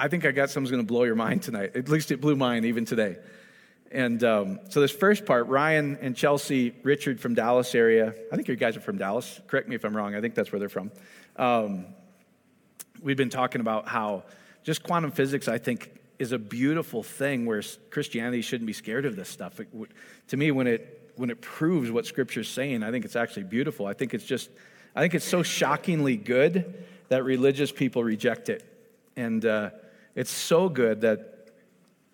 I think I got something's going to blow your mind tonight. At least it blew mine even today. And um, so this first part, Ryan and Chelsea Richard from Dallas area. I think you guys are from Dallas. Correct me if I'm wrong. I think that's where they're from. Um, we've been talking about how just quantum physics, I think, is a beautiful thing where Christianity shouldn't be scared of this stuff. It, to me, when it when it proves what Scripture's saying, I think it's actually beautiful. I think it's just, I think it's so shockingly good that religious people reject it, and uh, it's so good that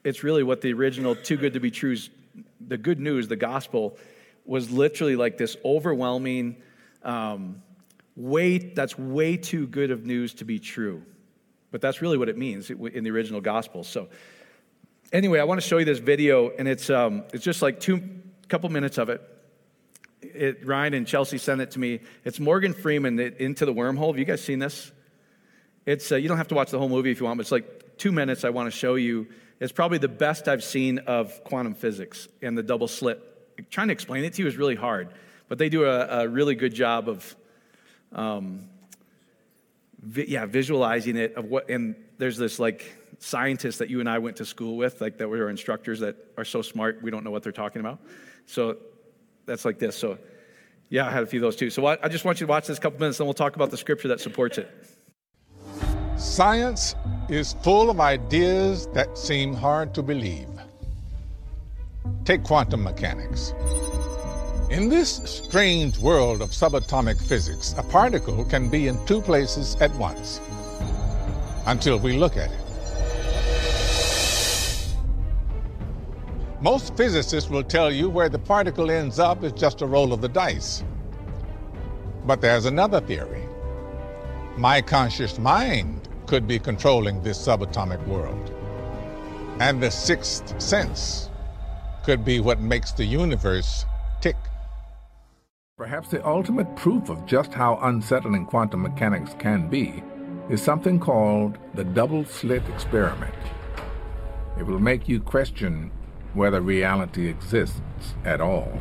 it's really what the original "too good to be true" the good news, the gospel, was literally like this overwhelming. Um, way that's way too good of news to be true but that's really what it means in the original gospel. So, anyway, I want to show you this video, and it's, um, it's just like two couple minutes of it. it. Ryan and Chelsea sent it to me. It's Morgan Freeman, Into the Wormhole. Have you guys seen this? It's, uh, you don't have to watch the whole movie if you want, but it's like two minutes I want to show you. It's probably the best I've seen of quantum physics and the double slit. Trying to explain it to you is really hard, but they do a, a really good job of um, vi- yeah, visualizing it of what, and there's this like scientists that you and I went to school with, like that were instructors that are so smart we don't know what they're talking about. So that's like this. So yeah, I had a few of those too. So I just want you to watch this couple minutes, and we'll talk about the scripture that supports it. Science is full of ideas that seem hard to believe. Take quantum mechanics. In this strange world of subatomic physics, a particle can be in two places at once until we look at it. Most physicists will tell you where the particle ends up is just a roll of the dice. But there's another theory. My conscious mind could be controlling this subatomic world. And the sixth sense could be what makes the universe tick Perhaps the ultimate proof of just how unsettling quantum mechanics can be is something called the double slit experiment. It will make you question whether reality exists at all.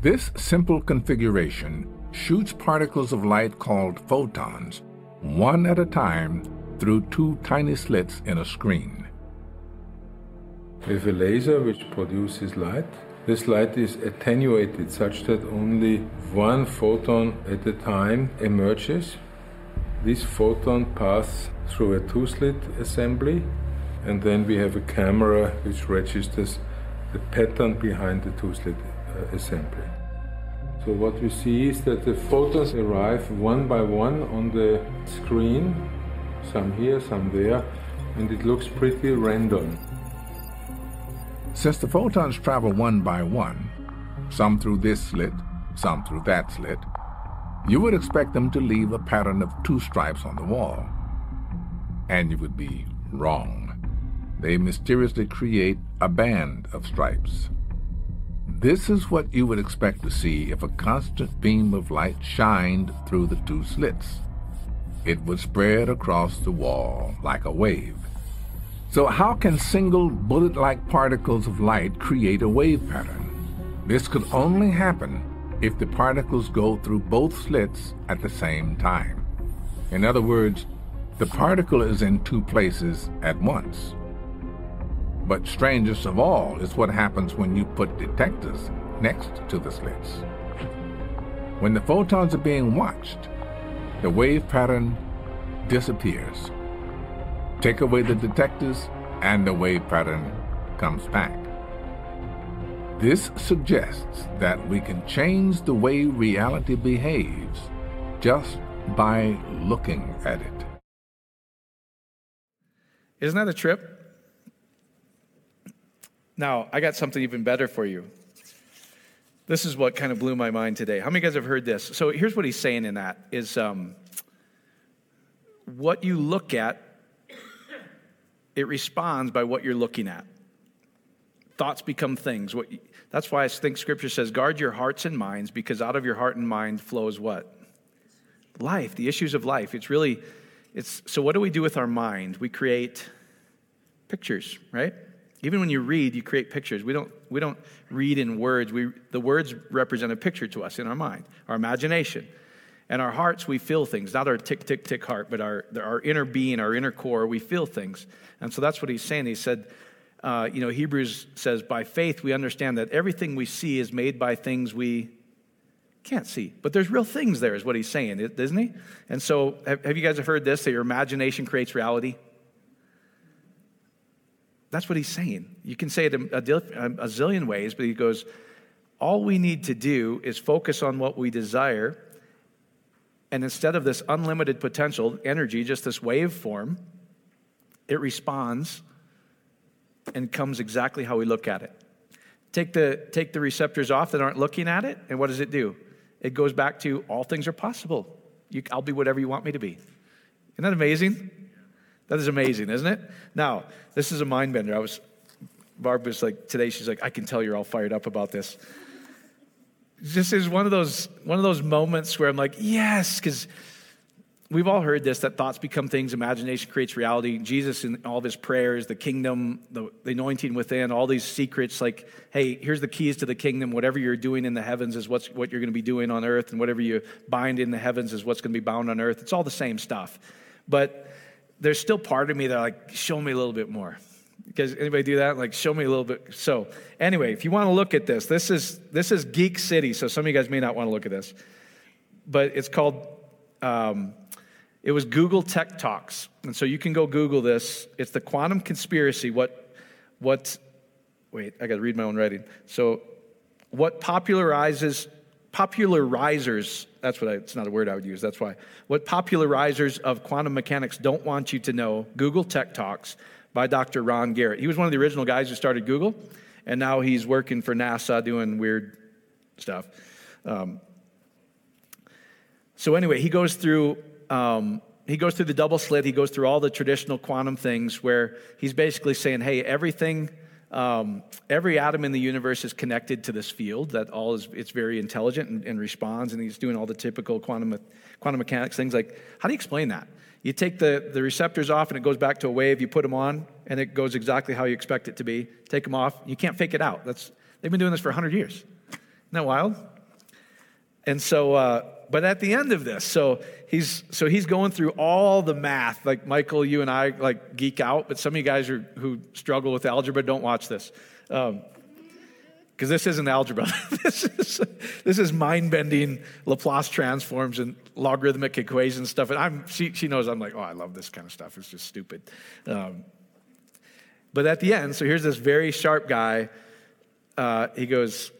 This simple configuration shoots particles of light called photons, one at a time, through two tiny slits in a screen. With a laser which produces light, this light is attenuated such that only one photon at a time emerges. This photon passes through a two-slit assembly and then we have a camera which registers the pattern behind the two-slit uh, assembly. So what we see is that the photons arrive one by one on the screen, some here, some there, and it looks pretty random. Since the photons travel one by one, some through this slit, some through that slit, you would expect them to leave a pattern of two stripes on the wall. And you would be wrong. They mysteriously create a band of stripes. This is what you would expect to see if a constant beam of light shined through the two slits. It would spread across the wall like a wave. So how can single bullet-like particles of light create a wave pattern? This could only happen if the particles go through both slits at the same time. In other words, the particle is in two places at once. But strangest of all is what happens when you put detectors next to the slits. When the photons are being watched, the wave pattern disappears. Take away the detectors, and the wave pattern comes back. This suggests that we can change the way reality behaves just by looking at it. Isn't that a trip? Now, I got something even better for you. This is what kind of blew my mind today. How many of guys have heard this? So here's what he's saying in that is um, what you look at it responds by what you're looking at. Thoughts become things. That's why I think Scripture says, guard your hearts and minds, because out of your heart and mind flows what? Life, the issues of life. It's really, it's, so what do we do with our mind? We create pictures, right? Even when you read, you create pictures. We don't, we don't read in words. We, the words represent a picture to us in our mind, our imagination. And our hearts, we feel things, not our tick, tick, tick heart, but our, our inner being, our inner core, we feel things. And so that's what he's saying. He said, uh, you know, Hebrews says, by faith we understand that everything we see is made by things we can't see. But there's real things there, is what he's saying, isn't he? And so, have, have you guys heard this that your imagination creates reality? That's what he's saying. You can say it a, a, a zillion ways, but he goes, all we need to do is focus on what we desire and instead of this unlimited potential energy, just this wave form, it responds and comes exactly how we look at it. Take the, take the receptors off that aren't looking at it, and what does it do? It goes back to all things are possible. You, I'll be whatever you want me to be. Isn't that amazing? That is amazing, isn't it? Now, this is a mind bender. I was, Barb was like, today she's like, I can tell you're all fired up about this This is one of those one of those moments where I'm like, yes, because we've all heard this that thoughts become things, imagination creates reality. Jesus in all of his prayers, the kingdom, the, the anointing within, all these secrets, like, hey, here's the keys to the kingdom. Whatever you're doing in the heavens is what's what you're going to be doing on earth, and whatever you bind in the heavens is what's going to be bound on earth. It's all the same stuff. But there's still part of me that like, show me a little bit more. Because anybody do that? Like, show me a little bit. So, anyway, if you want to look at this, this is this is Geek City. So some of you guys may not want to look at this, but it's called. Um, it was Google Tech Talks, and so you can go Google this. It's the quantum conspiracy. What, what? Wait, I got to read my own writing. So, what popularizes popularizers? That's what I, it's not a word I would use. That's why. What popularizers of quantum mechanics don't want you to know? Google Tech Talks by Dr. Ron Garret. He was one of the original guys who started Google, and now he's working for NASA doing weird stuff. Um, so anyway, he goes through um, he goes through the double slit. He goes through all the traditional quantum things where he's basically saying, "Hey, everything." Um, every atom in the universe is connected to this field that all is it's very intelligent and, and, responds and he's doing all the typical quantum quantum mechanics things like how do you explain that you take the, the receptors off and it goes back to a wave. You put them on and it goes exactly how you expect it to be. Take them off. You can't fake it out. That's, they've been doing this for 100 years. Isn't that wild? And so, uh, but at the end of this, so he's so he's going through all the math. Like Michael, you and I like geek out, but some of you guys are, who struggle with algebra don't watch this. Um, because this isn't algebra. this is this is mind bending Laplace transforms and logarithmic equations stuff. And I'm she she knows I'm like oh I love this kind of stuff. It's just stupid. Um, but at the end, so here's this very sharp guy. Uh, he goes,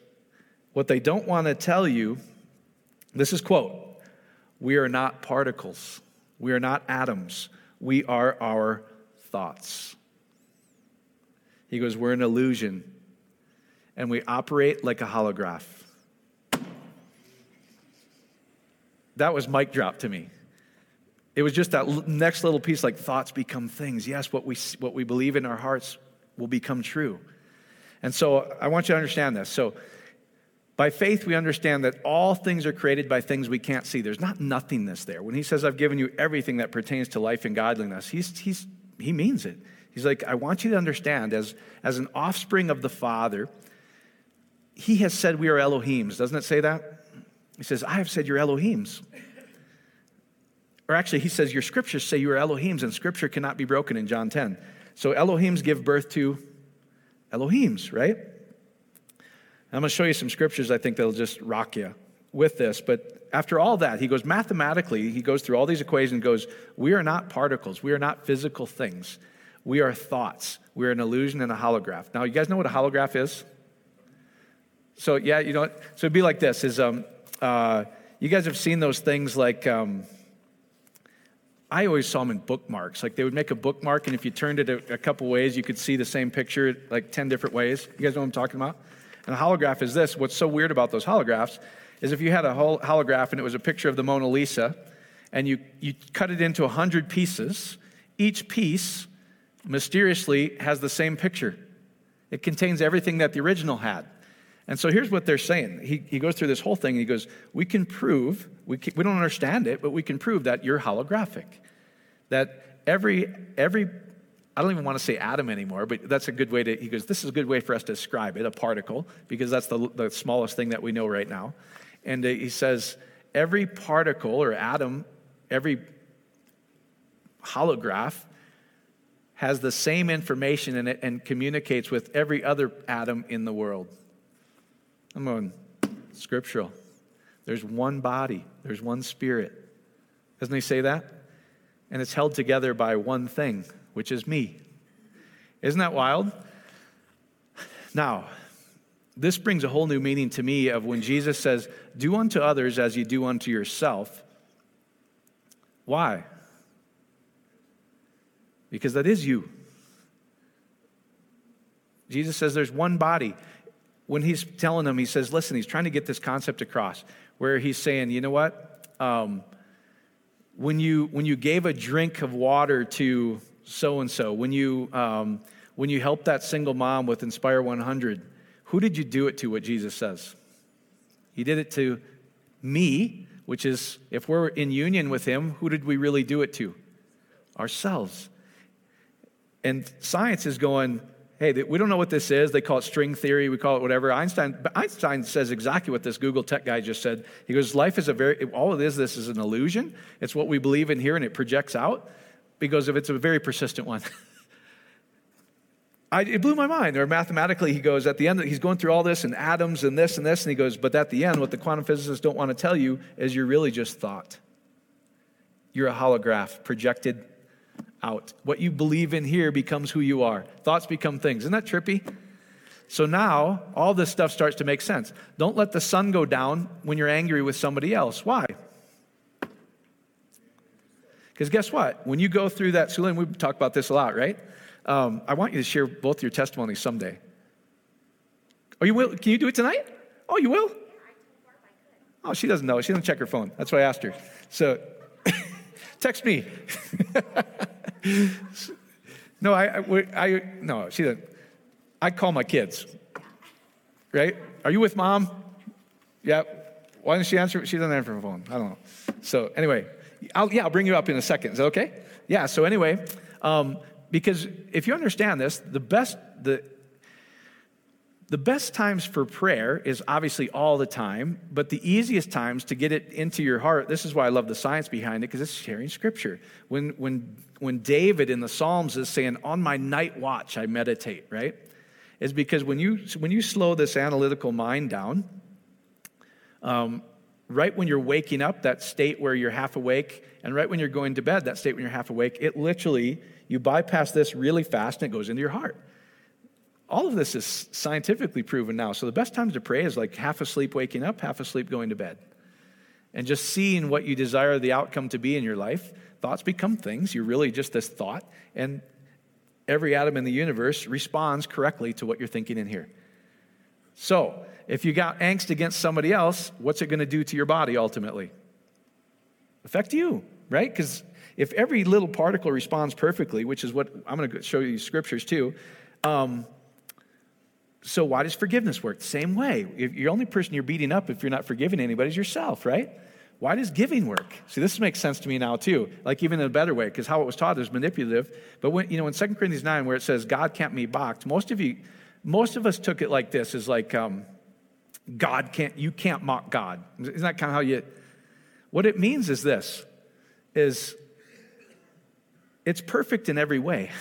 "What they don't want to tell you." This is quote: "We are not particles. We are not atoms. We are our thoughts." He goes, "We're an illusion." and we operate like a holograph. That was mic drop to me. It was just that next little piece like thoughts become things. Yes, what we, what we believe in our hearts will become true. And so I want you to understand this. So by faith, we understand that all things are created by things we can't see. There's not nothingness there. When he says, I've given you everything that pertains to life and godliness, he's, he's, he means it. He's like, I want you to understand, as, as an offspring of the Father, he has said we are Elohims. Doesn't it say that? He says, I have said you're Elohims. Or actually, he says, Your scriptures say you are Elohims, and scripture cannot be broken in John 10. So Elohims give birth to Elohims, right? I'm going to show you some scriptures I think that'll just rock you with this. But after all that, he goes mathematically, he goes through all these equations goes, We are not particles, we are not physical things. We are thoughts. We are an illusion and a holograph. Now, you guys know what a holograph is? So yeah, you know, what? so it'd be like this: is um, uh, you guys have seen those things like um, I always saw them in bookmarks. Like they would make a bookmark, and if you turned it a, a couple ways, you could see the same picture like ten different ways. You guys know what I'm talking about? And a holograph is this. What's so weird about those holographs is if you had a holograph and it was a picture of the Mona Lisa, and you you cut it into a hundred pieces, each piece mysteriously has the same picture. It contains everything that the original had. And so here's what they're saying. He, he goes through this whole thing and he goes, We can prove, we, can, we don't understand it, but we can prove that you're holographic. That every, every, I don't even want to say atom anymore, but that's a good way to, he goes, This is a good way for us to describe it, a particle, because that's the, the smallest thing that we know right now. And uh, he says, every particle or atom, every holograph has the same information in it and communicates with every other atom in the world. I'm going, scriptural. There's one body, there's one spirit. Doesn't he say that? And it's held together by one thing, which is me. Isn't that wild? Now, this brings a whole new meaning to me of when Jesus says, Do unto others as you do unto yourself. Why? Because that is you. Jesus says there's one body. When he's telling them, he says, Listen, he's trying to get this concept across where he's saying, You know what? Um, when, you, when you gave a drink of water to so and so, when you um, when you helped that single mom with Inspire 100, who did you do it to, what Jesus says? He did it to me, which is, if we're in union with Him, who did we really do it to? Ourselves. And science is going, hey, we don't know what this is. They call it string theory, we call it whatever. Einstein, but Einstein says exactly what this Google tech guy just said. He goes, life is a very, all it is, this is an illusion. It's what we believe in here and it projects out because if it's a very persistent one. I, it blew my mind. Or mathematically, he goes, at the end, he's going through all this and atoms and this and this, and he goes, but at the end, what the quantum physicists don't want to tell you is you're really just thought. You're a holograph projected out. What you believe in here becomes who you are. Thoughts become things. Isn't that trippy? So now all this stuff starts to make sense. Don't let the sun go down when you're angry with somebody else. Why? Because guess what? When you go through that, Sulan, we talk about this a lot, right? Um, I want you to share both your testimonies someday. Oh, you will? Can you do it tonight? Oh, you will? Oh, she doesn't know. She doesn't check her phone. That's why I asked her. So, text me. no, I, I, I, no, she doesn't. I call my kids. Right? Are you with mom? Yeah. Why doesn't she answer? She doesn't answer her phone. I don't know. So anyway, I'll, yeah, I'll bring you up in a second. Is that okay? Yeah. So anyway, um, because if you understand this, the best, the, the best times for prayer is obviously all the time, but the easiest times to get it into your heart, this is why I love the science behind it, because it's sharing scripture. When, when, when David in the Psalms is saying, On my night watch, I meditate, right? Is because when you, when you slow this analytical mind down, um, right when you're waking up, that state where you're half awake, and right when you're going to bed, that state when you're half awake, it literally you bypass this really fast and it goes into your heart. All of this is scientifically proven now. So the best times to pray is like half asleep waking up, half asleep going to bed. And just seeing what you desire the outcome to be in your life. Thoughts become things. You're really just this thought. And every atom in the universe responds correctly to what you're thinking in here. So, if you got angst against somebody else, what's it going to do to your body ultimately? Affect you, right? Because if every little particle responds perfectly, which is what I'm going to show you scriptures too, um, so why does forgiveness work? The same way. If you're the only person you're beating up if you're not forgiving anybody is yourself, right? Why does giving work? See, this makes sense to me now too. Like even in a better way, because how it was taught is manipulative. But when you know in 2 Corinthians 9, where it says God can't be mocked, most of you, most of us took it like this: is like um, God can't, you can't mock God. Isn't that kind of how you? What it means is this: is it's perfect in every way.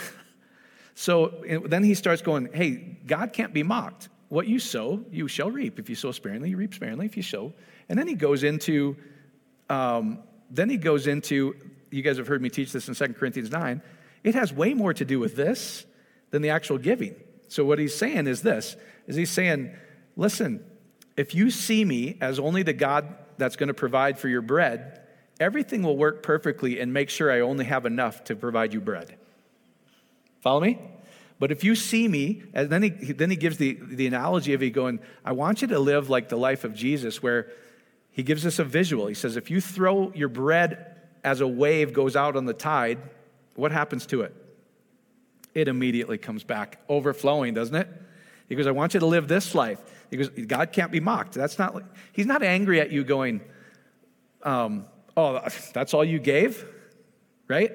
So then he starts going, hey, God can't be mocked. What you sow, you shall reap. If you sow sparingly, you reap sparingly. If you sow, and then he goes into, um, then he goes into. You guys have heard me teach this in 2 Corinthians 9. It has way more to do with this than the actual giving. So what he's saying is this: is he's saying, listen, if you see me as only the God that's going to provide for your bread, everything will work perfectly and make sure I only have enough to provide you bread. Follow me? But if you see me, and then he, then he gives the, the analogy of he going, I want you to live like the life of Jesus, where he gives us a visual. He says, if you throw your bread as a wave goes out on the tide, what happens to it? It immediately comes back, overflowing, doesn't it? He goes, I want you to live this life. He goes, God can't be mocked. That's not, he's not angry at you going, um, Oh, that's all you gave? Right?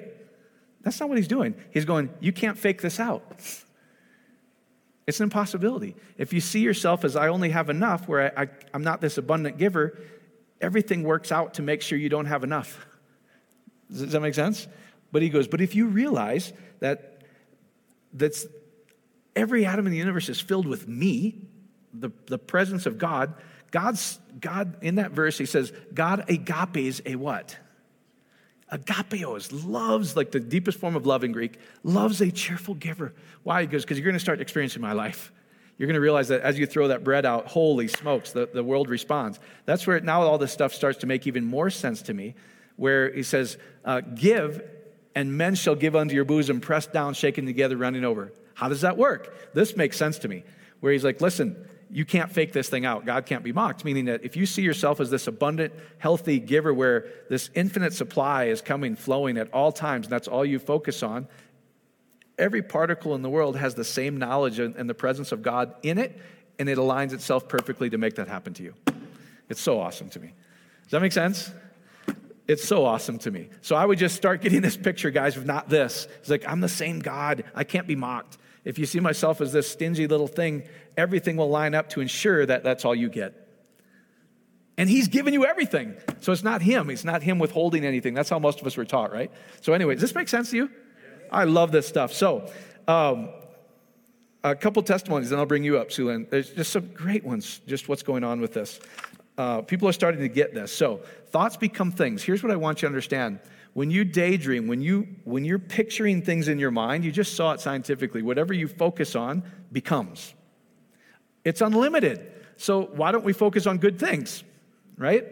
That's not what he's doing. He's going, You can't fake this out. It's an impossibility. If you see yourself as I only have enough, where I, am not this abundant giver, everything works out to make sure you don't have enough. Does that make sense? But he goes, but if you realize that that's every atom in the universe is filled with me, the, the presence of God, God's God in that verse, he says, God agapes a what? Agapeos loves, like the deepest form of love in Greek, loves a cheerful giver. Why? He goes, because you're going to start experiencing my life. You're going to realize that as you throw that bread out, holy smokes, the, the world responds. That's where now all this stuff starts to make even more sense to me, where he says, uh, Give, and men shall give unto your bosom, pressed down, shaken together, running over. How does that work? This makes sense to me, where he's like, Listen, you can't fake this thing out. God can't be mocked. Meaning that if you see yourself as this abundant, healthy giver where this infinite supply is coming, flowing at all times, and that's all you focus on, every particle in the world has the same knowledge and the presence of God in it, and it aligns itself perfectly to make that happen to you. It's so awesome to me. Does that make sense? It's so awesome to me. So I would just start getting this picture, guys, of not this. It's like, I'm the same God. I can't be mocked. If you see myself as this stingy little thing, everything will line up to ensure that that's all you get. And he's given you everything. So it's not him. It's not him withholding anything. That's how most of us were taught, right? So, anyway, does this make sense to you? I love this stuff. So, um, a couple testimonies, and I'll bring you up, Sulan. There's just some great ones, just what's going on with this. Uh, people are starting to get this. So, thoughts become things. Here's what I want you to understand when you daydream, when, you, when you're picturing things in your mind, you just saw it scientifically. Whatever you focus on becomes. It's unlimited. So why don't we focus on good things, right?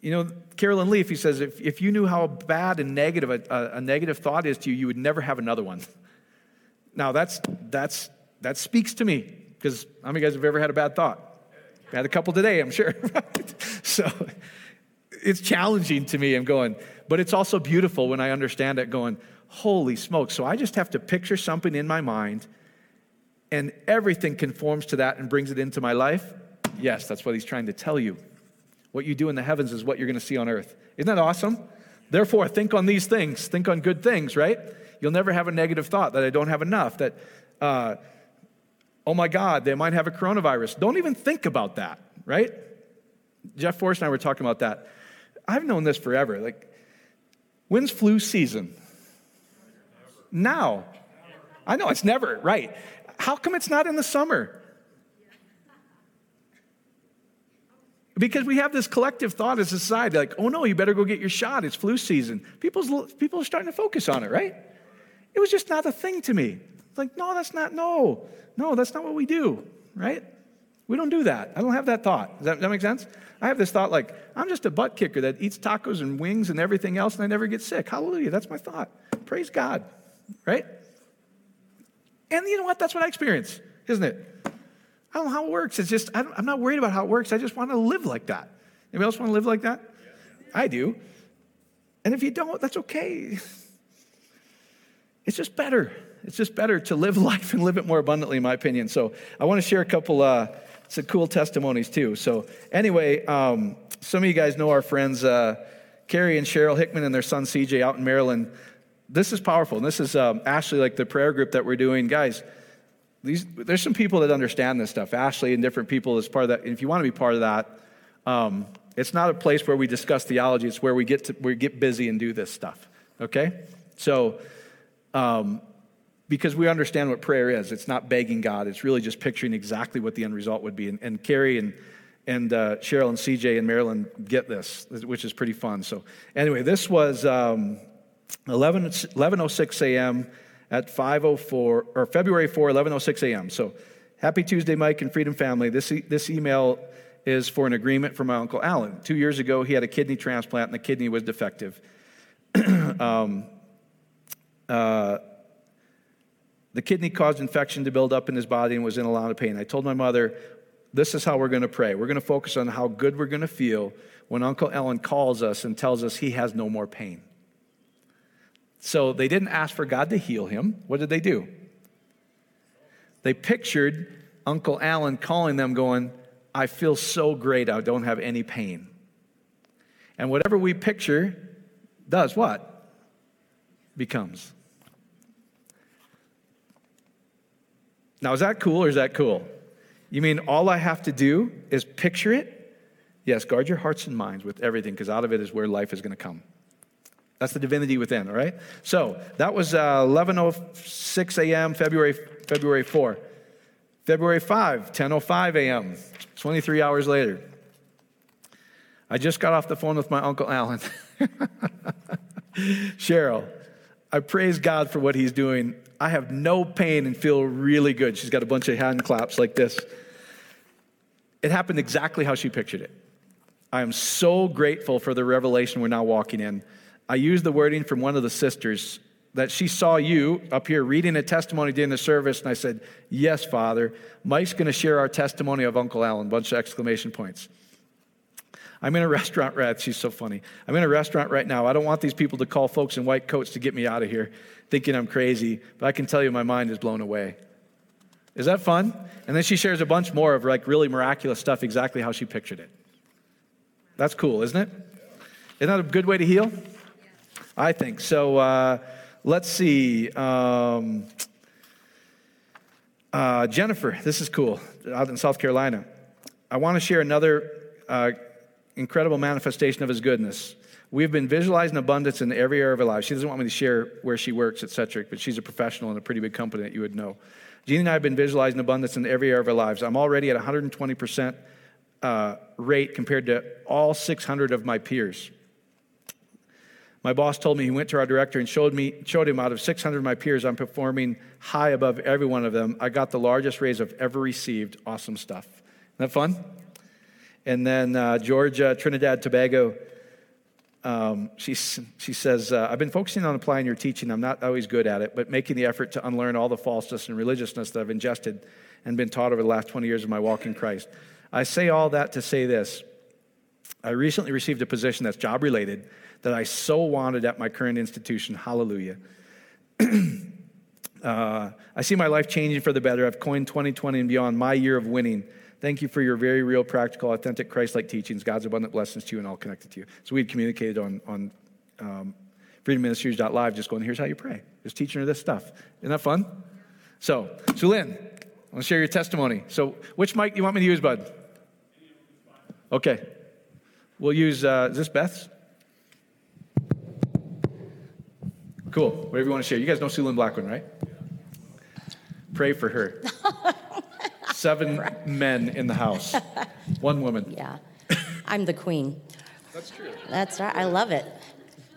You know, Carolyn Leaf, he says, if, if you knew how bad and negative a, a, a negative thought is to you, you would never have another one. Now, that's, that's, that speaks to me because how many guys have ever had a bad thought? had a couple today, I'm sure. so it's challenging to me. I'm going, but it's also beautiful when I understand it, going, holy smoke. So I just have to picture something in my mind, and everything conforms to that and brings it into my life. Yes, that's what he's trying to tell you. What you do in the heavens is what you're going to see on earth. Isn't that awesome? Therefore, think on these things. Think on good things, right? You'll never have a negative thought that I don't have enough, that, uh, oh my God, they might have a coronavirus. Don't even think about that, right? Jeff Forrest and I were talking about that. I've known this forever. Like, when's flu season? Now. I know it's never, right. How come it's not in the summer? Because we have this collective thought as a society, like, oh no, you better go get your shot. It's flu season. People's, people are starting to focus on it, right? It was just not a thing to me. Like, no, that's not, no, no, that's not what we do, right? We don't do that. I don't have that thought. Does that, that make sense? I have this thought like, I'm just a butt kicker that eats tacos and wings and everything else, and I never get sick. Hallelujah. That's my thought. Praise God. Right? And you know what? That's what I experience, isn't it? I don't know how it works. It's just, I am not worried about how it works. I just want to live like that. Anybody else want to live like that? I do. And if you don't, that's okay. It's just better. It's just better to live life and live it more abundantly, in my opinion. So I want to share a couple uh, some cool testimonies too. So anyway, um, some of you guys know our friends uh, Carrie and Cheryl Hickman and their son CJ out in Maryland. This is powerful. And this is um, Ashley, like the prayer group that we're doing. Guys, these, there's some people that understand this stuff. Ashley and different people as part of that. And if you want to be part of that, um, it's not a place where we discuss theology. It's where we get to we get busy and do this stuff. Okay, so um, because we understand what prayer is. It's not begging God, it's really just picturing exactly what the end result would be. And, and Carrie and, and uh, Cheryl and CJ and Marilyn get this, which is pretty fun. So, anyway, this was um, 11, 11.06 a.m. at 5.04, or February 4, 11.06 a.m. So, happy Tuesday, Mike and Freedom Family. This, e- this email is for an agreement for my Uncle Alan. Two years ago, he had a kidney transplant and the kidney was defective. um, uh, the kidney caused infection to build up in his body and was in a lot of pain. I told my mother, This is how we're going to pray. We're going to focus on how good we're going to feel when Uncle Alan calls us and tells us he has no more pain. So they didn't ask for God to heal him. What did they do? They pictured Uncle Alan calling them, going, I feel so great, I don't have any pain. And whatever we picture does what? Becomes. Now, is that cool or is that cool? You mean all I have to do is picture it Yes, guard your hearts and minds with everything, because out of it is where life is going to come. That's the divinity within, all right? So that was uh, 11.06 a.m., February, February 4. February 5, 10.05 a.m., 23 hours later. I just got off the phone with my Uncle Alan. Cheryl, I praise God for what he's doing. I have no pain and feel really good. She's got a bunch of hand claps like this. It happened exactly how she pictured it. I am so grateful for the revelation we're now walking in. I used the wording from one of the sisters that she saw you up here reading a testimony during the service, and I said, Yes, Father. Mike's going to share our testimony of Uncle Alan, bunch of exclamation points. I'm in a restaurant right she's so funny. I'm in a restaurant right now. I don't want these people to call folks in white coats to get me out of here, thinking I'm crazy, but I can tell you my mind is blown away. Is that fun? And then she shares a bunch more of like really miraculous stuff, exactly how she pictured it. That's cool, isn't it? Isn't that a good way to heal? I think. So uh, let's see. Um, uh, Jennifer, this is cool, out in South Carolina. I want to share another uh, incredible manifestation of his goodness. We've been visualizing abundance in every area of our lives. She doesn't want me to share where she works, etc., but she's a professional in a pretty big company that you would know. Jeannie and I have been visualizing abundance in every area of our lives. I'm already at 120% uh, rate compared to all 600 of my peers. My boss told me he went to our director and showed me showed him out of 600 of my peers, I'm performing high above every one of them. I got the largest raise I've ever received. Awesome stuff. Isn't that fun? And then uh, Georgia, Trinidad, Tobago. Um, she, she says, uh, I've been focusing on applying your teaching. I'm not always good at it, but making the effort to unlearn all the falseness and religiousness that I've ingested and been taught over the last 20 years of my walk in Christ. I say all that to say this. I recently received a position that's job related that I so wanted at my current institution. Hallelujah. uh, I see my life changing for the better. I've coined 2020 and beyond my year of winning. Thank you for your very real, practical, authentic, Christ like teachings. God's abundant blessings to you and all connected to you. So we had communicated on, on um, freedomministries.live, just going, here's how you pray. Just teaching her this stuff. Isn't that fun? So, Sulin, I want to share your testimony. So, which mic do you want me to use, bud? Okay. We'll use, uh, is this Beth's? Cool. Whatever you want to share. You guys know Sue Lynn Blackwood, right? Pray for her. Seven men in the house, one woman. Yeah. I'm the queen. That's true. That's right. I love it.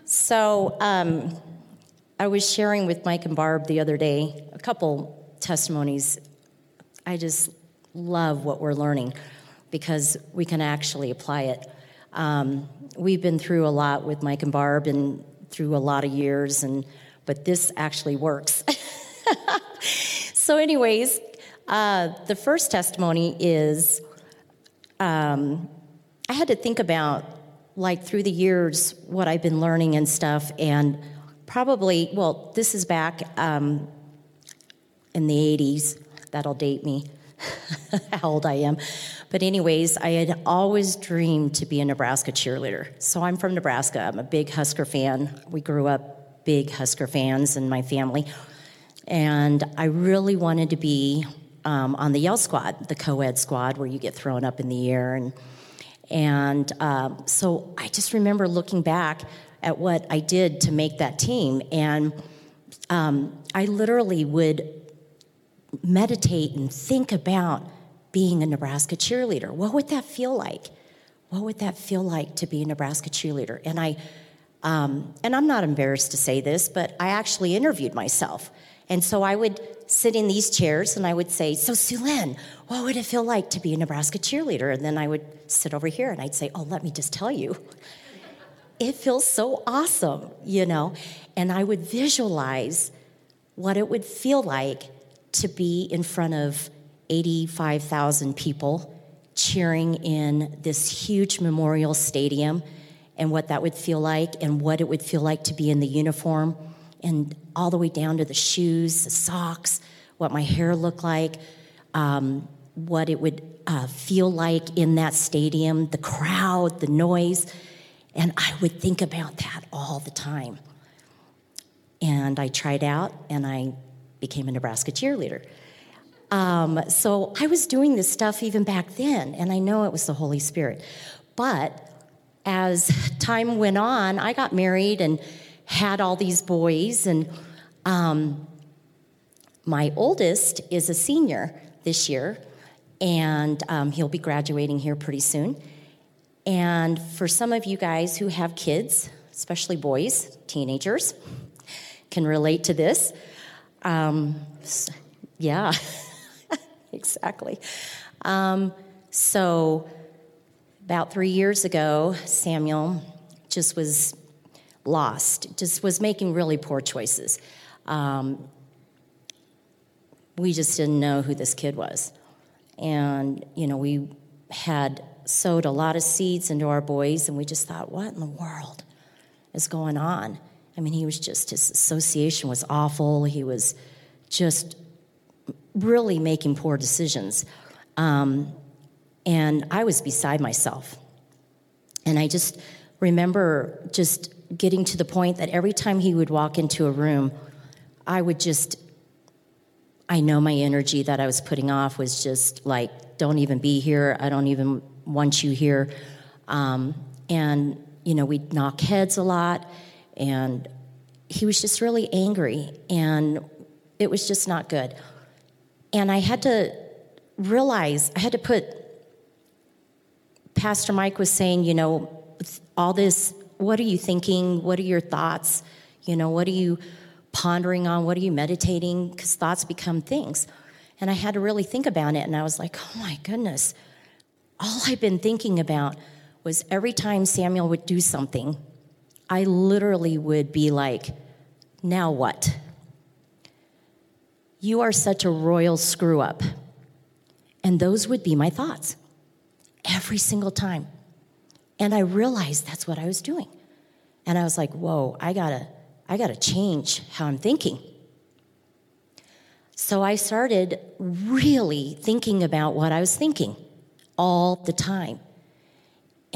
So um, I was sharing with Mike and Barb the other day a couple testimonies. I just love what we're learning because we can actually apply it. Um, we've been through a lot with Mike and Barb and through a lot of years, and but this actually works. so, anyways, uh, the first testimony is um, I had to think about like through the years what I've been learning and stuff, and probably well, this is back um, in the '80s. That'll date me. how old I am. But, anyways, I had always dreamed to be a Nebraska cheerleader. So I'm from Nebraska. I'm a big Husker fan. We grew up big Husker fans in my family. And I really wanted to be um, on the Yell Squad, the co ed squad where you get thrown up in the air. And, and um, so I just remember looking back at what I did to make that team. And um, I literally would meditate and think about being a Nebraska cheerleader. What would that feel like? What would that feel like to be a Nebraska cheerleader? And I, um, and I'm not embarrassed to say this, but I actually interviewed myself. And so I would sit in these chairs and I would say, So, Sulin, what would it feel like to be a Nebraska cheerleader? And then I would sit over here and I'd say, Oh, let me just tell you. It feels so awesome, you know? And I would visualize what it would feel like to be in front of 85,000 people cheering in this huge memorial stadium and what that would feel like and what it would feel like to be in the uniform and all the way down to the shoes, the socks, what my hair looked like, um, what it would uh, feel like in that stadium, the crowd, the noise. And I would think about that all the time. And I tried out and I became a Nebraska cheerleader. Um, so I was doing this stuff even back then, and I know it was the Holy Spirit. But as time went on, I got married and had all these boys, and um, my oldest is a senior this year, and um, he'll be graduating here pretty soon. And for some of you guys who have kids, especially boys, teenagers, can relate to this. Um, yeah, exactly. Um, so, about three years ago, Samuel just was lost, just was making really poor choices. Um, we just didn't know who this kid was. And, you know, we had sowed a lot of seeds into our boys, and we just thought, what in the world is going on? I mean, he was just, his association was awful. He was just really making poor decisions. Um, and I was beside myself. And I just remember just getting to the point that every time he would walk into a room, I would just, I know my energy that I was putting off was just like, don't even be here. I don't even want you here. Um, and, you know, we'd knock heads a lot and he was just really angry and it was just not good and i had to realize i had to put pastor mike was saying you know all this what are you thinking what are your thoughts you know what are you pondering on what are you meditating because thoughts become things and i had to really think about it and i was like oh my goodness all i've been thinking about was every time samuel would do something I literally would be like, now what? You are such a royal screw up. And those would be my thoughts every single time. And I realized that's what I was doing. And I was like, whoa, I gotta, I gotta change how I'm thinking. So I started really thinking about what I was thinking all the time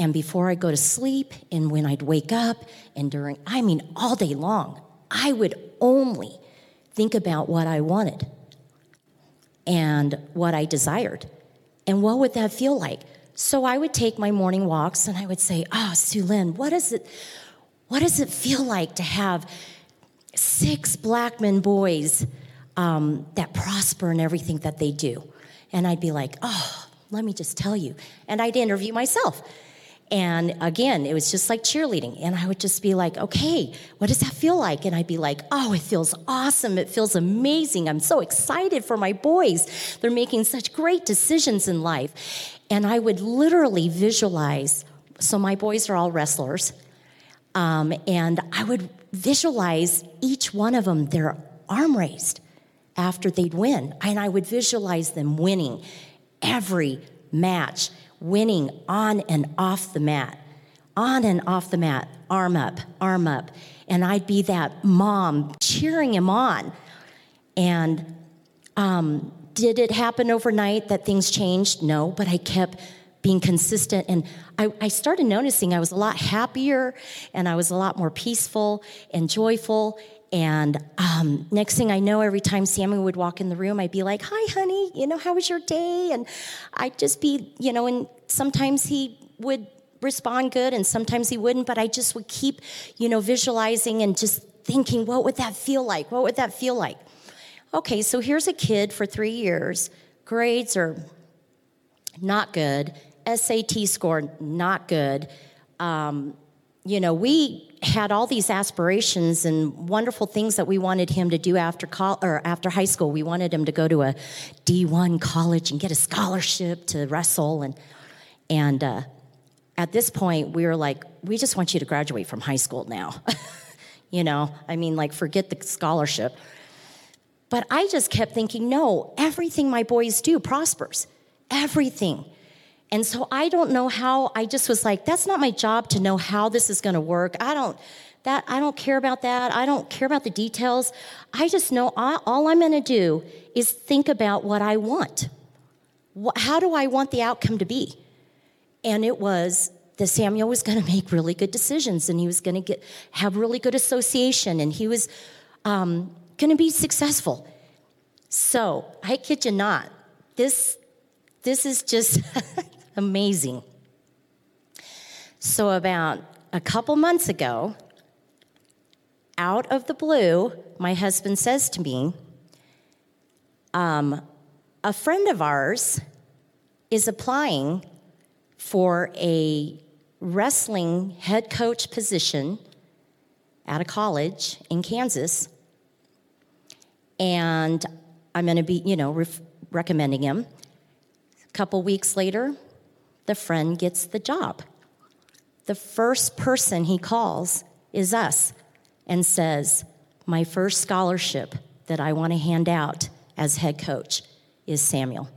and before I go to sleep and when I'd wake up and during, I mean, all day long, I would only think about what I wanted and what I desired. And what would that feel like? So I would take my morning walks and I would say, Oh, Sue Lynn, what is it? What does it feel like to have six black men boys um, that prosper in everything that they do? And I'd be like, Oh, let me just tell you. And I'd interview myself. And again, it was just like cheerleading. And I would just be like, okay, what does that feel like? And I'd be like, oh, it feels awesome. It feels amazing. I'm so excited for my boys. They're making such great decisions in life. And I would literally visualize. So my boys are all wrestlers. Um, and I would visualize each one of them, their arm raised after they'd win. And I would visualize them winning every match winning on and off the mat, on and off the mat, arm up, arm up. And I'd be that mom cheering him on. And um, did it happen overnight that things changed? No, but I kept being consistent. And I, I, started noticing I was a lot happier and I was a lot more peaceful and joyful. And um, next thing I know, every time Sammy would walk in the room, I'd be like, Hi, honey, you know, how was your day? And I'd just be, you know, and sometimes he would respond good and sometimes he wouldn't, but I just would keep, you know, visualizing and just thinking, What would that feel like? What would that feel like? Okay, so here's a kid for three years, grades are not good, SAT score not good. Um, you know, we had all these aspirations and wonderful things that we wanted him to do after col- or after high school. We wanted him to go to a D1 college and get a scholarship to wrestle and and uh, at this point we were like, we just want you to graduate from high school now. you know, I mean like forget the scholarship. But I just kept thinking, no, everything my boys do prospers. Everything. And so I don't know how, I just was like, that's not my job to know how this is going to work. I don't, that, I don't care about that. I don't care about the details. I just know all, I'm going to do is think about what I want. How do I want the outcome to be? And it was that Samuel was going to make really good decisions and he was going to get, have really good association and he was um, going to be successful. So I kid you not, this, this is just amazing. So, about a couple months ago, out of the blue, my husband says to me, um, A friend of ours is applying for a wrestling head coach position at a college in Kansas. And I'm going to be, you know, ref- recommending him. A couple weeks later, the friend gets the job. The first person he calls is us and says, My first scholarship that I want to hand out as head coach is Samuel.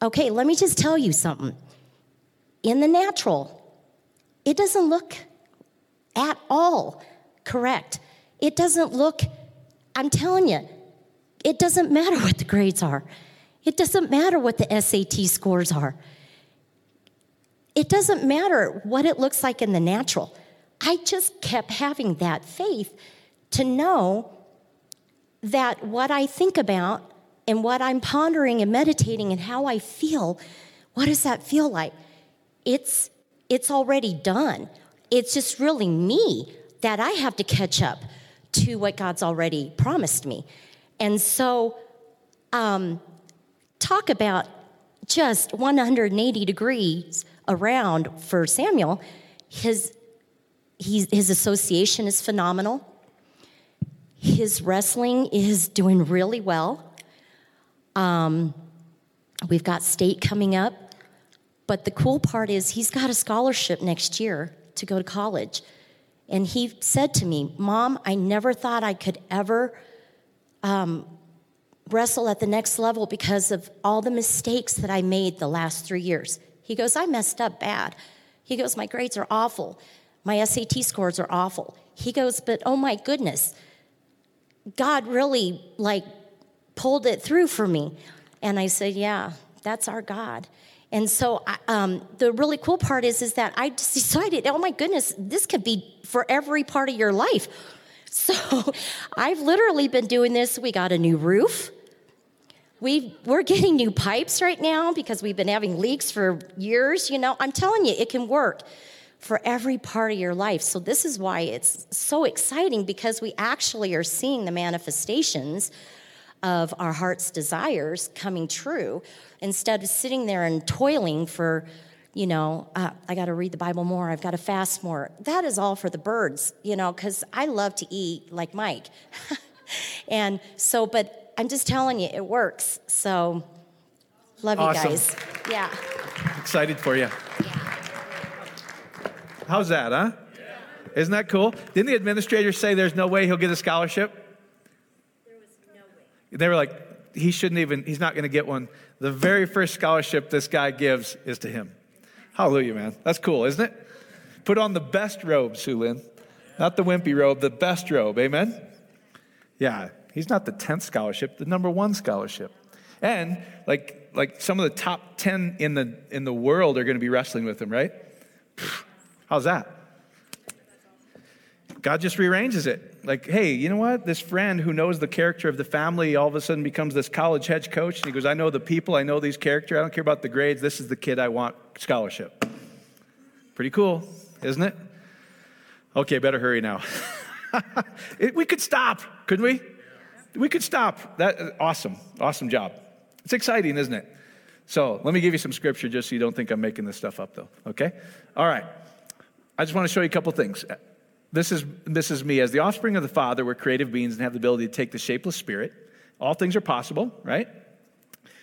Okay, let me just tell you something. In the natural, it doesn't look at all correct. It doesn't look, I'm telling you, it doesn't matter what the grades are. It doesn't matter what the SAT scores are. It doesn't matter what it looks like in the natural. I just kept having that faith to know that what I think about and what I'm pondering and meditating and how I feel, what does that feel like? It's it's already done. It's just really me that I have to catch up to what God's already promised me. And so, um, talk about just 180 degrees around for Samuel. His, his association is phenomenal. His wrestling is doing really well. Um, we've got state coming up. But the cool part is he's got a scholarship next year to go to college. And he said to me, Mom, I never thought I could ever um, wrestle at the next level because of all the mistakes that I made the last three years. He goes, I messed up bad. He goes, My grades are awful. My SAT scores are awful. He goes, But oh my goodness, God really like pulled it through for me. And I said, Yeah, that's our God. And so um, the really cool part is, is that I just decided, oh my goodness, this could be for every part of your life. So I've literally been doing this. We got a new roof. We we're getting new pipes right now because we've been having leaks for years. You know, I'm telling you, it can work for every part of your life. So this is why it's so exciting because we actually are seeing the manifestations of our heart's desires coming true instead of sitting there and toiling for, you know, uh, I got to read the Bible more, I've got to fast more. That is all for the birds, you know, because I love to eat like Mike. and so, but I'm just telling you, it works. So, love awesome. you guys. Yeah. Excited for you. Yeah. How's that, huh? Yeah. Isn't that cool? Didn't the administrator say there's no way he'll get a scholarship? There was no way. They were like, he shouldn't even, he's not going to get one the very first scholarship this guy gives is to him. Hallelujah, man. That's cool, isn't it? Put on the best robe, Sulin. Not the wimpy robe, the best robe. Amen? Yeah, he's not the 10th scholarship, the number one scholarship. And like, like some of the top 10 in the, in the world are going to be wrestling with him, right? How's that? God just rearranges it. Like, hey, you know what? This friend who knows the character of the family all of a sudden becomes this college head coach. And he goes, I know the people, I know these character, I don't care about the grades. This is the kid I want scholarship. Pretty cool, isn't it? Okay, better hurry now. it, we could stop, couldn't we? We could stop. That awesome, awesome job. It's exciting, isn't it? So let me give you some scripture just so you don't think I'm making this stuff up, though. Okay? All right. I just want to show you a couple things. This is, this is me. As the offspring of the Father, we're creative beings and have the ability to take the shapeless spirit. All things are possible, right?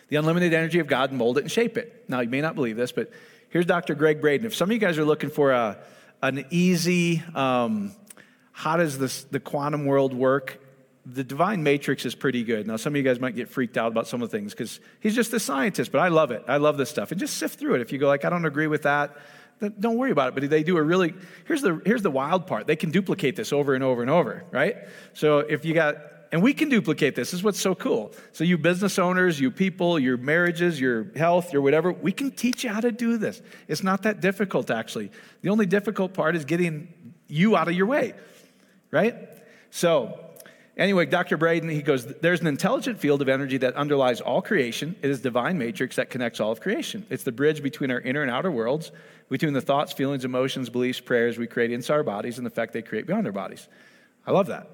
The unlimited energy of God and mold it and shape it. Now, you may not believe this, but here's Dr. Gregg Braden. If some of you guys are looking for a, an easy, um, how does this, the quantum world work? The divine matrix is pretty good. Now, some of you guys might get freaked out about some of the things because he's just a scientist, but I love it. I love this stuff. And just sift through it. If you go like, I don't agree with that, don't worry about it. But they do a really, here's the, here's the wild part. They can duplicate this over and over and over, right? So if you got, and we can duplicate this. This is what's so cool. So you business owners, you people, your marriages, your health, your whatever, we can teach you how to do this. It's not that difficult, actually. The only difficult part is getting you out of your way, right? So Anyway, Dr. Braden, he goes, There's an intelligent field of energy that underlies all creation. It is divine matrix that connects all of creation. It's the bridge between our inner and outer worlds, between the thoughts, feelings, emotions, beliefs, prayers we create inside our bodies and the fact they create beyond our bodies. I love that.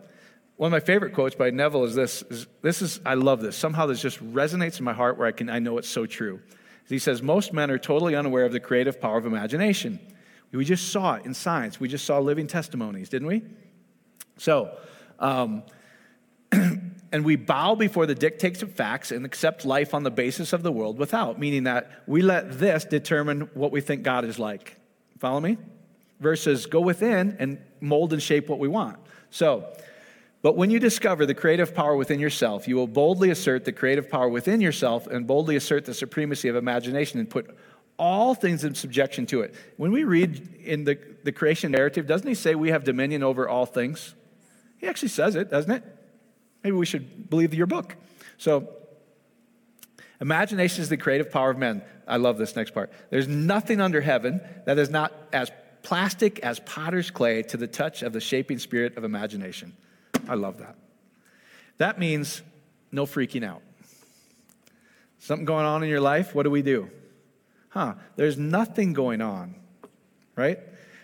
One of my favorite quotes by Neville is this. Is, this is, I love this. Somehow this just resonates in my heart where I, can, I know it's so true. He says, Most men are totally unaware of the creative power of imagination. We just saw it in science. We just saw living testimonies, didn't we? So, um, and we bow before the dictates of facts and accept life on the basis of the world without, meaning that we let this determine what we think God is like. Follow me? Versus go within and mold and shape what we want. So, but when you discover the creative power within yourself, you will boldly assert the creative power within yourself and boldly assert the supremacy of imagination and put all things in subjection to it. When we read in the, the creation narrative, doesn't he say we have dominion over all things? He actually says it, doesn't it? Maybe we should believe your book. So, imagination is the creative power of men. I love this next part. There's nothing under heaven that is not as plastic as potter's clay to the touch of the shaping spirit of imagination. I love that. That means no freaking out. Something going on in your life, what do we do? Huh, there's nothing going on, right?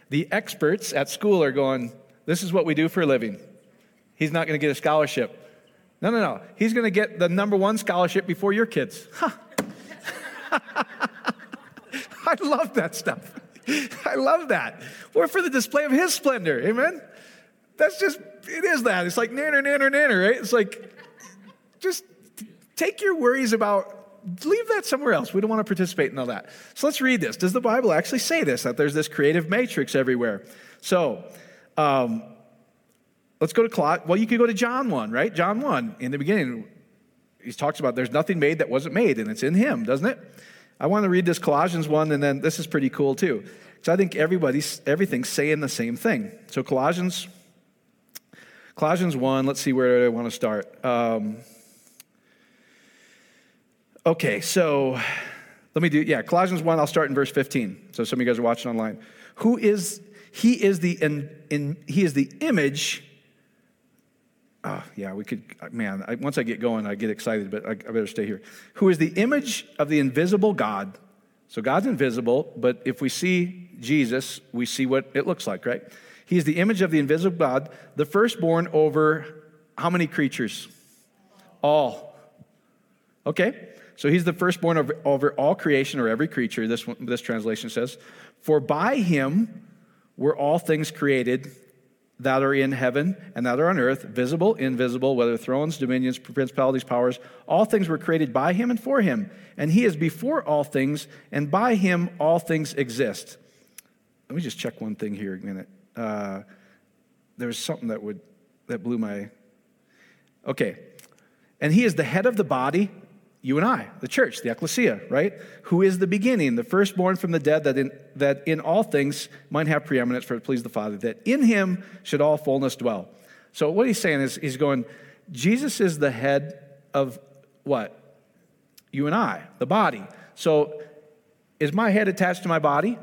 The experts at school are going, this is what we do for a living. He's not going to get a scholarship. No, no, no. He's going to get the number one scholarship before your kids. Huh. I love that stuff. I love that. We're for the display of his splendor. Amen? That's just, it is that. It's like nanner, nanner, nanner, right? It's like, just take your worries about, leave that somewhere else. We don't want to participate in all that. So let's read this. Does the Bible actually say this, that there's this creative matrix everywhere? So, um, let's go to Colossians. Well, you could go to John 1, right? John 1. In the beginning, he talks about there's nothing made that wasn't made, and it's in him, doesn't it? I want to read this Colossians 1, and then this is pretty cool too. Because I think everybody's, everything's saying the same thing. So Colossians Colossians 1, let's see where I want to start. Um, okay, so let me do, yeah, Colossians 1, I'll start in verse 15. So some of you guys are watching online. Who is, he is the, in, in he is the image Oh, yeah, we could, uh, man, I, once I get going, I get excited, but I, I, better stay here. Who is the image of the invisible God. So God's invisible, but if we see Jesus, we see what it looks like, right? He's the image of the invisible God, the firstborn over how many creatures? All. Okay? So he's the firstborn over, over all creation or every creature, this, one, this translation says. For by him were all things created that are in heaven and that are on earth, visible, invisible, whether thrones, dominions, principalities, powers, all things were created by him and for him. And he is before all things, and by him all things exist. Let me just check one thing here a minute uh, there was something that would that blew my. Okay, and he is the head of the body. You and I, the church, the ecclesia, right? Who is the beginning, the firstborn from the dead, that in, that in all things might have preeminence for it please the Father, that in him should all fullness dwell. So what he's saying is, he's going, Jesus is the head of what? You and I, the body. So is my head attached to my body?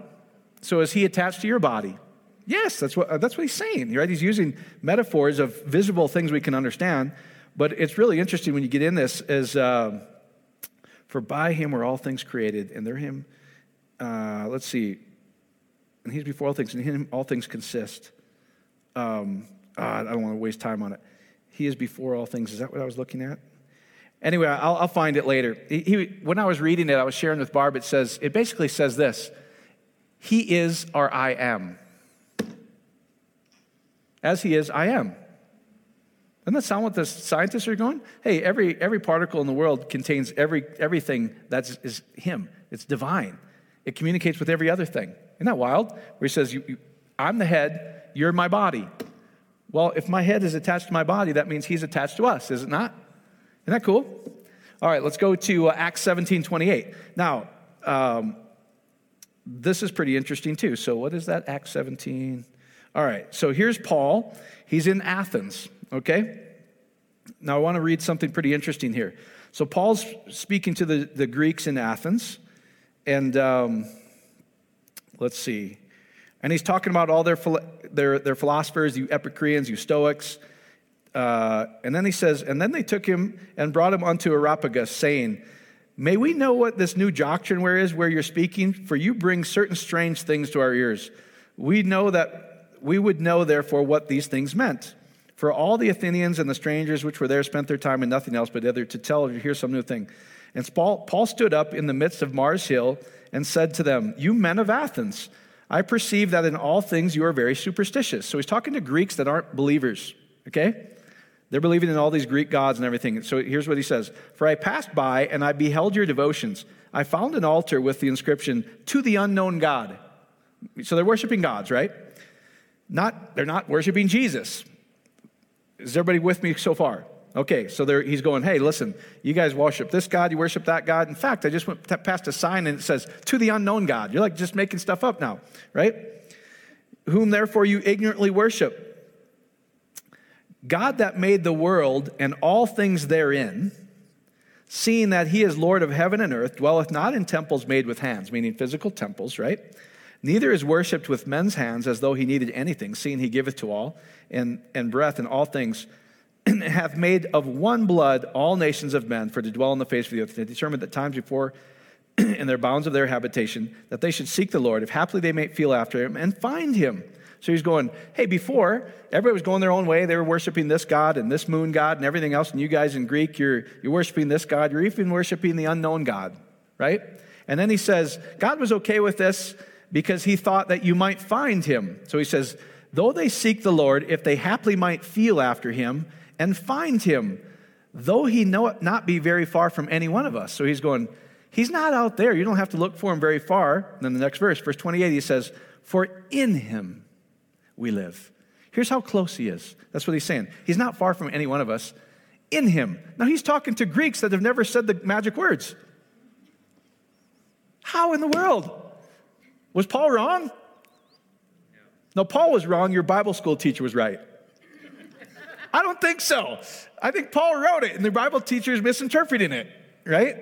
So is he attached to your body? Yes, that's what, that's what he's saying, right? He's using metaphors of visible things we can understand. But it's really interesting when you get in this is, uh, for by him were all things created, and they're him, uh, let's see, and he's before all things, and in him all things consist. Um, uh, I don't want to waste time on it. He is before all things. Is that what I was looking at? Anyway, I'll, I'll find it later. He, he, when I was reading it, I was sharing with Barb, it says, it basically says this He is our I am. As he is, I am. Doesn't that sound what the scientists are going? Hey, every, every particle in the world contains every, everything that is him. It's divine. It communicates with every other thing. Isn't that wild? Where he says, you, you, I'm the head, you're my body. Well, if my head is attached to my body, that means he's attached to us, is it not? Isn't that cool? All right, let's go to uh, Acts 17 28. Now, um, this is pretty interesting too. So, what is that? Acts 17. All right, so here's Paul. He's in Athens, okay? Now, I want to read something pretty interesting here. So, Paul's speaking to the, the Greeks in Athens, and um, let's see. And he's talking about all their, their, their philosophers, you Epicureans, you Stoics. Uh, and then he says, And then they took him and brought him unto Areopagus, saying, May we know what this new doctrine where is where you're speaking? For you bring certain strange things to our ears. We know that we would know, therefore, what these things meant. For all the Athenians and the strangers which were there spent their time in nothing else but either to tell or to hear some new thing. And Paul, stood up in the midst of Mars Hill and said to them, You men of Athens, I perceive that in all things you are very superstitious. So he's talking to Greeks that aren't believers, okay? They're believing in all these Greek gods and everything. So here's what he says For I passed by and I beheld your devotions. I found an altar with the inscription, To the unknown God. So they're worshiping gods, right? Not, they're not worshiping Jesus. Is everybody with me so far? Okay, so there, he's going, hey, listen, you guys worship this God, you worship that God. In fact, I just went past a sign and it says, to the unknown God. You're like just making stuff up now, right? Whom therefore you ignorantly worship God that made the world and all things therein, seeing that he is Lord of heaven and earth, dwelleth not in temples made with hands, meaning physical temples, right? Neither is worshipped with men's hands as though he needed anything, seeing he giveth to all, and, and breath and all things, and hath made of one blood all nations of men for to dwell on the face of the earth, to determined that times before in their bounds of their habitation, that they should seek the Lord, if haply they may feel after him, and find him so he's going, hey, before, everybody was going their own way. They were worshiping this God and this moon God and everything else. And you guys in Greek, you're, you're worshiping this God. You're even worshiping the unknown God, right? And then he says, God was okay with this because he thought that you might find him. So he says, though they seek the Lord, if they haply might feel after him and find him, though he know not be very far from any one of us. So he's going, he's not out there. You don't have to look for him very far. And then the next verse, verse 28, he says, for in him we live. Here's how close he is. That's what he's saying. He's not far from any one of us. In him. Now he's talking to Greeks that have never said the magic words. How in the world? Was Paul wrong? No, Paul was wrong. Your Bible school teacher was right. I don't think so. I think Paul wrote it and the Bible teacher is misinterpreting it, right?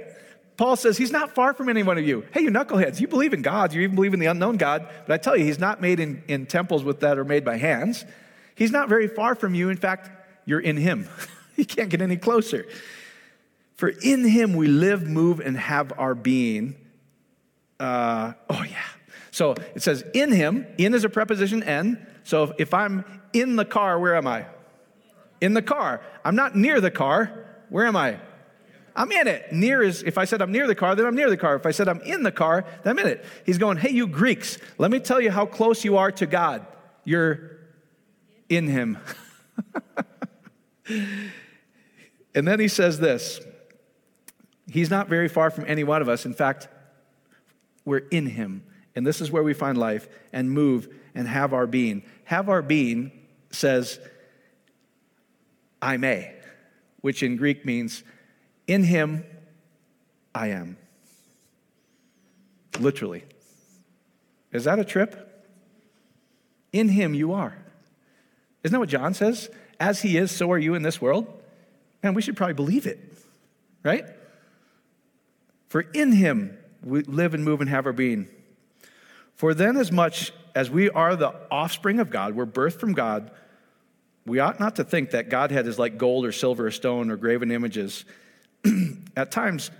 Paul says he's not far from any one of you. Hey, you knuckleheads, you believe in God, you even believe in the unknown God, but I tell you, he's not made in, in temples with that are made by hands. He's not very far from you. In fact, you're in him. you can't get any closer. For in him we live, move, and have our being. Uh, oh, yeah. So it says in him, in is a preposition n. So if I'm in the car, where am I? In the car. I'm not near the car. Where am I? I'm in it. Near is, if I said I'm near the car, then I'm near the car. If I said I'm in the car, then I'm in it. He's going, hey, you Greeks, let me tell you how close you are to God. You're in Him. and then he says this He's not very far from any one of us. In fact, we're in Him. And this is where we find life and move and have our being. Have our being says, I may, which in Greek means in him, I am. Literally. Is that a trip? In him, you are. Isn't that what John says? As he is, so are you in this world. Man, we should probably believe it, right? For in him we live and move and have our being. For then, as much as we are the offspring of God, we're birthed from God, we ought not to think that Godhead is like gold or silver or stone or graven images at times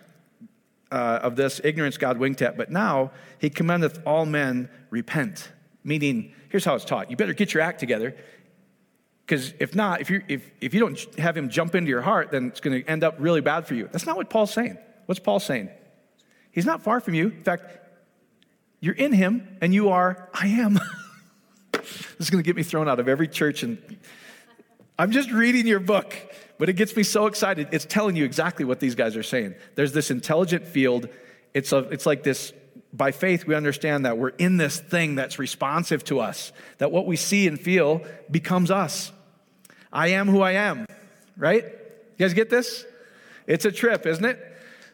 uh, of this ignorance God winked at, but now he commendeth all men repent. Meaning, here's how it's taught you better get your act together. Because if not, if, you if, if you don't have him jump into your heart, then it's going to end up really bad for you. That's not what Paul's saying. What's Paul saying? He's not far from you. In fact, you're in him and you are, I am. this is going to get me thrown out of every church. And I'm just reading your book. But it gets me so excited. It's telling you exactly what these guys are saying. There's this intelligent field. It's, a, it's like this by faith, we understand that we're in this thing that's responsive to us, that what we see and feel becomes us. I am who I am, right? You guys get this? It's a trip, isn't it?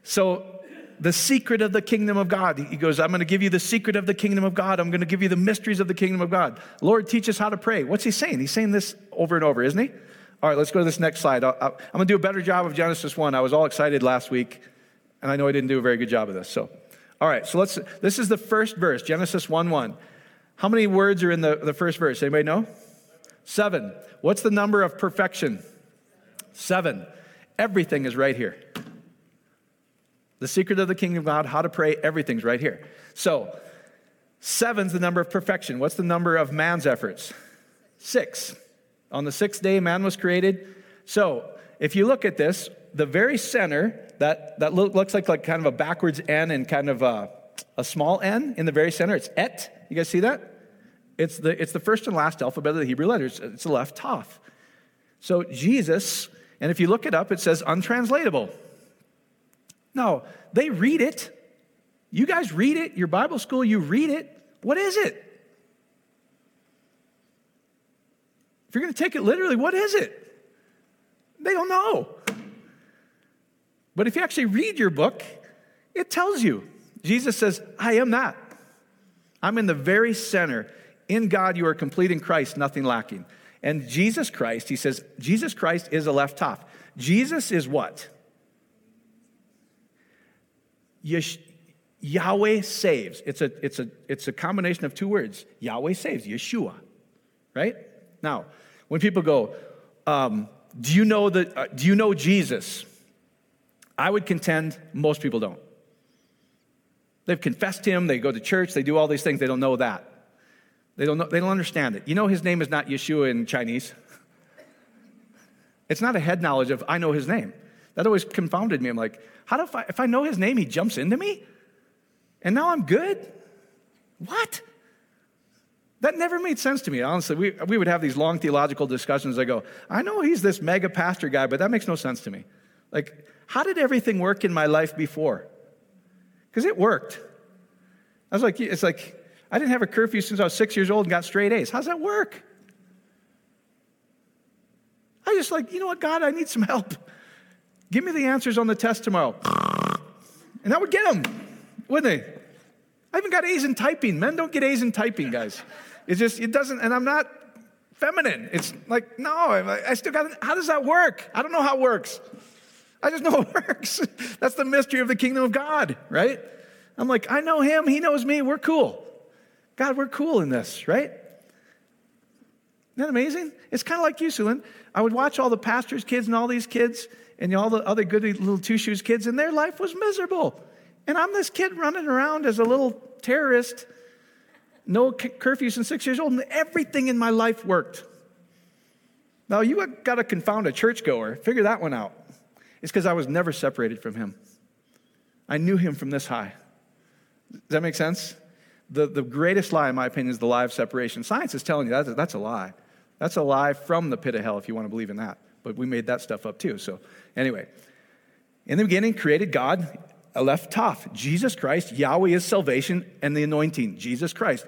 So, the secret of the kingdom of God. He goes, I'm going to give you the secret of the kingdom of God. I'm going to give you the mysteries of the kingdom of God. Lord, teach us how to pray. What's he saying? He's saying this over and over, isn't he? All right, let's go to this next slide. i am going to do a better job of Genesis 1. I was all excited last week, and I know I didn't do a very good job of this. So, all right, so let's, this is the first verse, Genesis 1 1. How many words are in the, the first verse? Anybody know? Seven. What's the number of perfection? Seven. Everything is right here. The secret of the kingdom of God, how to pray, everything's right here. So, seven's the number of perfection. What's the number of man's efforts? Six. On the sixth day, man was created. So, if you look at this, the very center, that, that look, looks like, like kind of a backwards N and kind of a, a small n in the very center, it's et. You guys see that? It's the, it's the first and last alphabet of the Hebrew letters. It's the Aleph Toph. So Jesus, and if you look it up, it says untranslatable. No, they read it. You guys read it. Your Bible school, you read it. What is it? If you're going to take it literally, what is it? They don't know. But if you actually read your book, it tells you. Jesus says, I am that. I'm in the very center. In God, you are complete in Christ, nothing lacking. And Jesus Christ, he says, Jesus Christ is Aleph Toph. Jesus is what? Yesh- Yahweh saves. It's a, it's, a, it's a combination of two words. Yahweh saves, Yeshua. Right? Now, when people go, um, do, you know the, uh, do you know Jesus? I would contend most people don't. They've confessed him, they go to church, they do all these things, they don't know that. They don't, know, they don't understand it. You know, his name is not Yeshua in Chinese. It's not a head knowledge of, I know his name. That always confounded me. I'm like, how do I, if I know his name, he jumps into me? And now I'm good? What? That never made sense to me, honestly. We, we would have these long theological discussions. I go, I know he's this mega pastor guy, but that makes no sense to me. Like, how did everything work in my life before? Because it worked. I was like, it's like, I didn't have a curfew since I was six years old and got straight A's. How's that work? I just like, you know what, God, I need some help. Give me the answers on the test tomorrow. And I would get them, wouldn't they? I even got A's in typing. Men don't get A's in typing, guys. It's just, it doesn't, and I'm not feminine. It's like, no, I still got, how does that work? I don't know how it works. I just know it works. That's the mystery of the kingdom of God, right? I'm like, I know him, he knows me, we're cool. God, we're cool in this, right? Isn't that amazing? It's kind of like you, Sulin. I would watch all the pastors' kids and all these kids and all the other good little two shoes kids, and their life was miserable. And I'm this kid running around as a little terrorist, no curfews and six years old, and everything in my life worked. Now, you got to confound a churchgoer. Figure that one out. It's because I was never separated from him. I knew him from this high. Does that make sense? The, the greatest lie, in my opinion, is the lie of separation. Science is telling you that's, that's a lie. That's a lie from the pit of hell if you want to believe in that. But we made that stuff up too. So, anyway, in the beginning, created God, Aleph Toph, Jesus Christ. Yahweh is salvation and the anointing, Jesus Christ.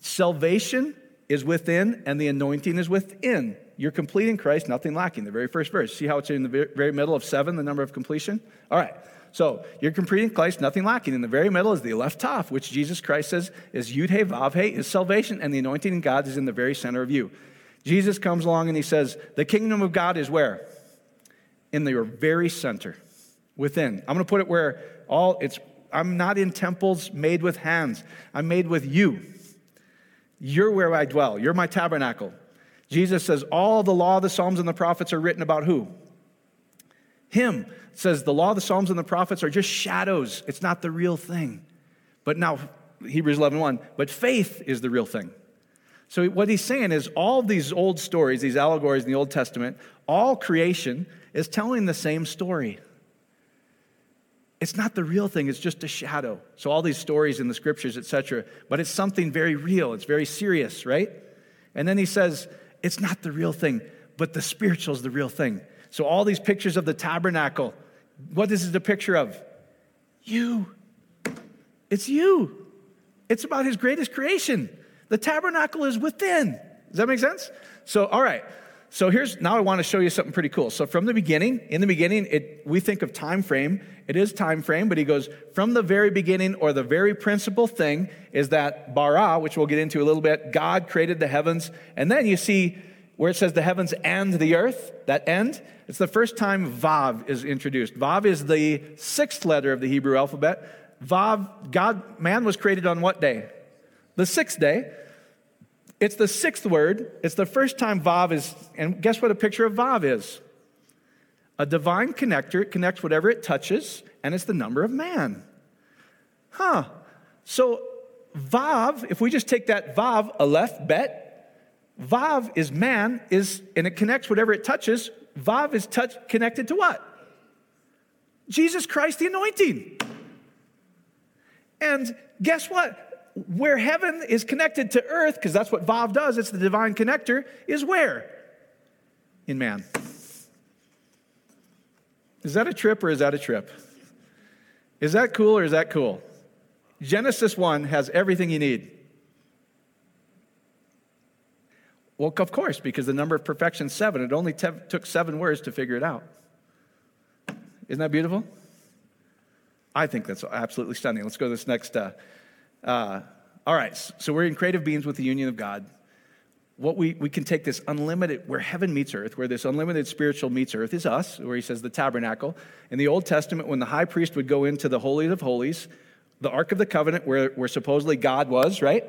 Salvation is within and the anointing is within. You're complete in Christ, nothing lacking. The very first verse. See how it's in the very middle of seven, the number of completion? All right. So you're complete in Christ, nothing lacking. In the very middle is the Aleph Toph, which Jesus Christ says is Yud He Vav He, is salvation, and the anointing in God is in the very center of you. Jesus comes along and he says, The kingdom of God is where? In the very center, within. I'm going to put it where all it's, I'm not in temples made with hands, I'm made with you. You're where I dwell, you're my tabernacle. Jesus says, All the law, the Psalms, and the prophets are written about who? Him. Says the law, the Psalms, and the prophets are just shadows. It's not the real thing. But now, Hebrews 11 1, but faith is the real thing. So, what he's saying is all these old stories, these allegories in the Old Testament, all creation is telling the same story. It's not the real thing, it's just a shadow. So, all these stories in the scriptures, etc., but it's something very real, it's very serious, right? And then he says, it's not the real thing, but the spiritual is the real thing. So, all these pictures of the tabernacle, what is a picture of? You. It's you. It's about his greatest creation. The tabernacle is within. Does that make sense? So, all right. So here's now I want to show you something pretty cool. So from the beginning, in the beginning, it, we think of time frame. It is time frame, but he goes from the very beginning, or the very principal thing is that bara, which we'll get into a little bit. God created the heavens, and then you see where it says the heavens and the earth, that end, it's the first time Vav is introduced. Vav is the sixth letter of the Hebrew alphabet. Vav, God, man was created on what day? The sixth day. It's the sixth word. It's the first time Vav is, and guess what a picture of Vav is? A divine connector. It connects whatever it touches, and it's the number of man. Huh. So, Vav, if we just take that Vav, Aleph, Bet, Vav is man, is, and it connects whatever it touches. Vav is touch, connected to what? Jesus Christ, the anointing. And guess what? Where heaven is connected to earth, because that's what Vav does, it's the divine connector, is where? In man. Is that a trip or is that a trip? Is that cool or is that cool? Genesis 1 has everything you need. Well, of course, because the number of perfection is seven. It only te- took seven words to figure it out. Isn't that beautiful? I think that's absolutely stunning. Let's go to this next uh, uh, all right, so we're in creative beings with the union of God. What we, we can take this unlimited, where heaven meets earth, where this unlimited spiritual meets earth is us, where he says the tabernacle. In the Old Testament, when the high priest would go into the Holy of Holies, the Ark of the Covenant, where, where supposedly God was, right?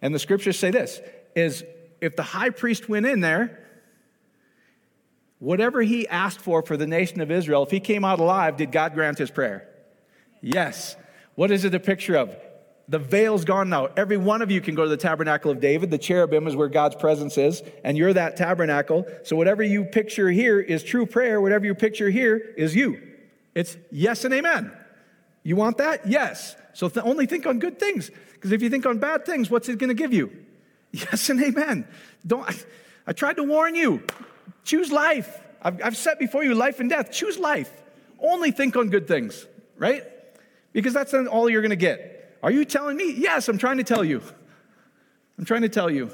And the scriptures say this is if the high priest went in there, whatever he asked for for the nation of Israel, if he came out alive, did God grant his prayer? Yes. What is it a picture of? The veil's gone now. Every one of you can go to the tabernacle of David. The cherubim is where God's presence is, and you're that tabernacle. So whatever you picture here is true prayer. Whatever you picture here is you. It's yes and amen. You want that? Yes. So th- only think on good things. Because if you think on bad things, what's it going to give you? Yes and amen. Don't. I, I tried to warn you. Choose life. I've, I've set before you life and death. Choose life. Only think on good things, right? Because that's all you're going to get. Are you telling me? Yes, I'm trying to tell you. I'm trying to tell you.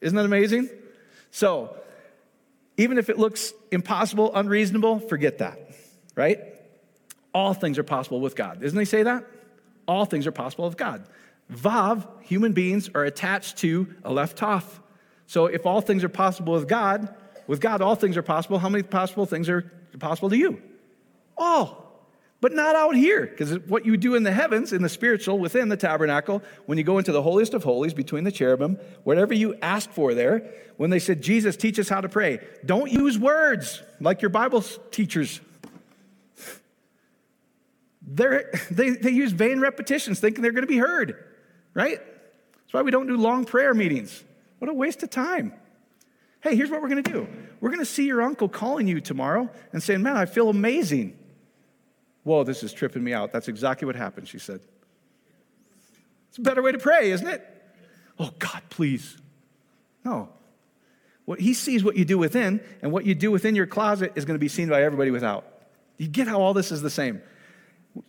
Isn't that amazing? So, even if it looks impossible, unreasonable, forget that, right? All things are possible with God. Doesn't he say that? All things are possible with God. Vav, human beings, are attached to Aleph Toph. So if all things are possible with God, with God all things are possible, how many possible things are possible to you? All but not out here, because what you do in the heavens, in the spiritual, within the tabernacle, when you go into the holiest of holies between the cherubim, whatever you ask for there, when they said, Jesus, teach us how to pray, don't use words like your Bible teachers. They're, they, they use vain repetitions, thinking they're going to be heard, right? That's why we don't do long prayer meetings. What a waste of time. Hey, here's what we're going to do we're going to see your uncle calling you tomorrow and saying, Man, I feel amazing. Whoa, this is tripping me out. That's exactly what happened, she said. It's a better way to pray, isn't it? Oh, God, please. No. What he sees what you do within, and what you do within your closet is going to be seen by everybody without. You get how all this is the same.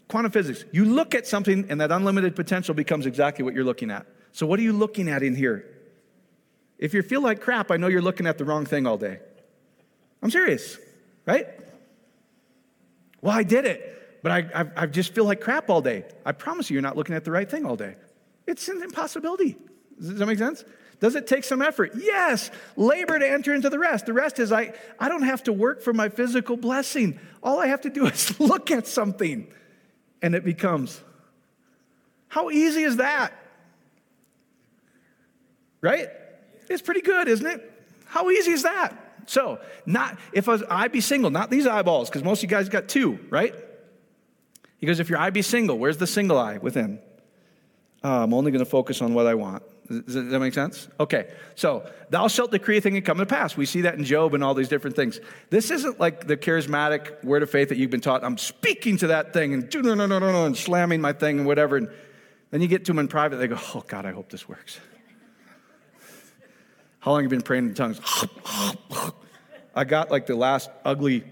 Quantum physics, you look at something, and that unlimited potential becomes exactly what you're looking at. So, what are you looking at in here? If you feel like crap, I know you're looking at the wrong thing all day. I'm serious, right? Well, I did it but I, I, I just feel like crap all day. I promise you, you're not looking at the right thing all day. It's an impossibility. Does that make sense? Does it take some effort? Yes. Labor to enter into the rest. The rest is I, I don't have to work for my physical blessing. All I have to do is look at something and it becomes. How easy is that? Right? It's pretty good, isn't it? How easy is that? So, not if I, I be single, not these eyeballs, because most of you guys got two, right? He goes, If your eye be single, where's the single eye within? Uh, I'm only going to focus on what I want. Does that make sense? Okay, so thou shalt decree a thing and come to pass. We see that in Job and all these different things. This isn't like the charismatic word of faith that you've been taught. I'm speaking to that thing and no, no, no, no, no, and slamming my thing and whatever. And then you get to them in private, they go, Oh, God, I hope this works. How long have you been praying in tongues? I got like the last ugly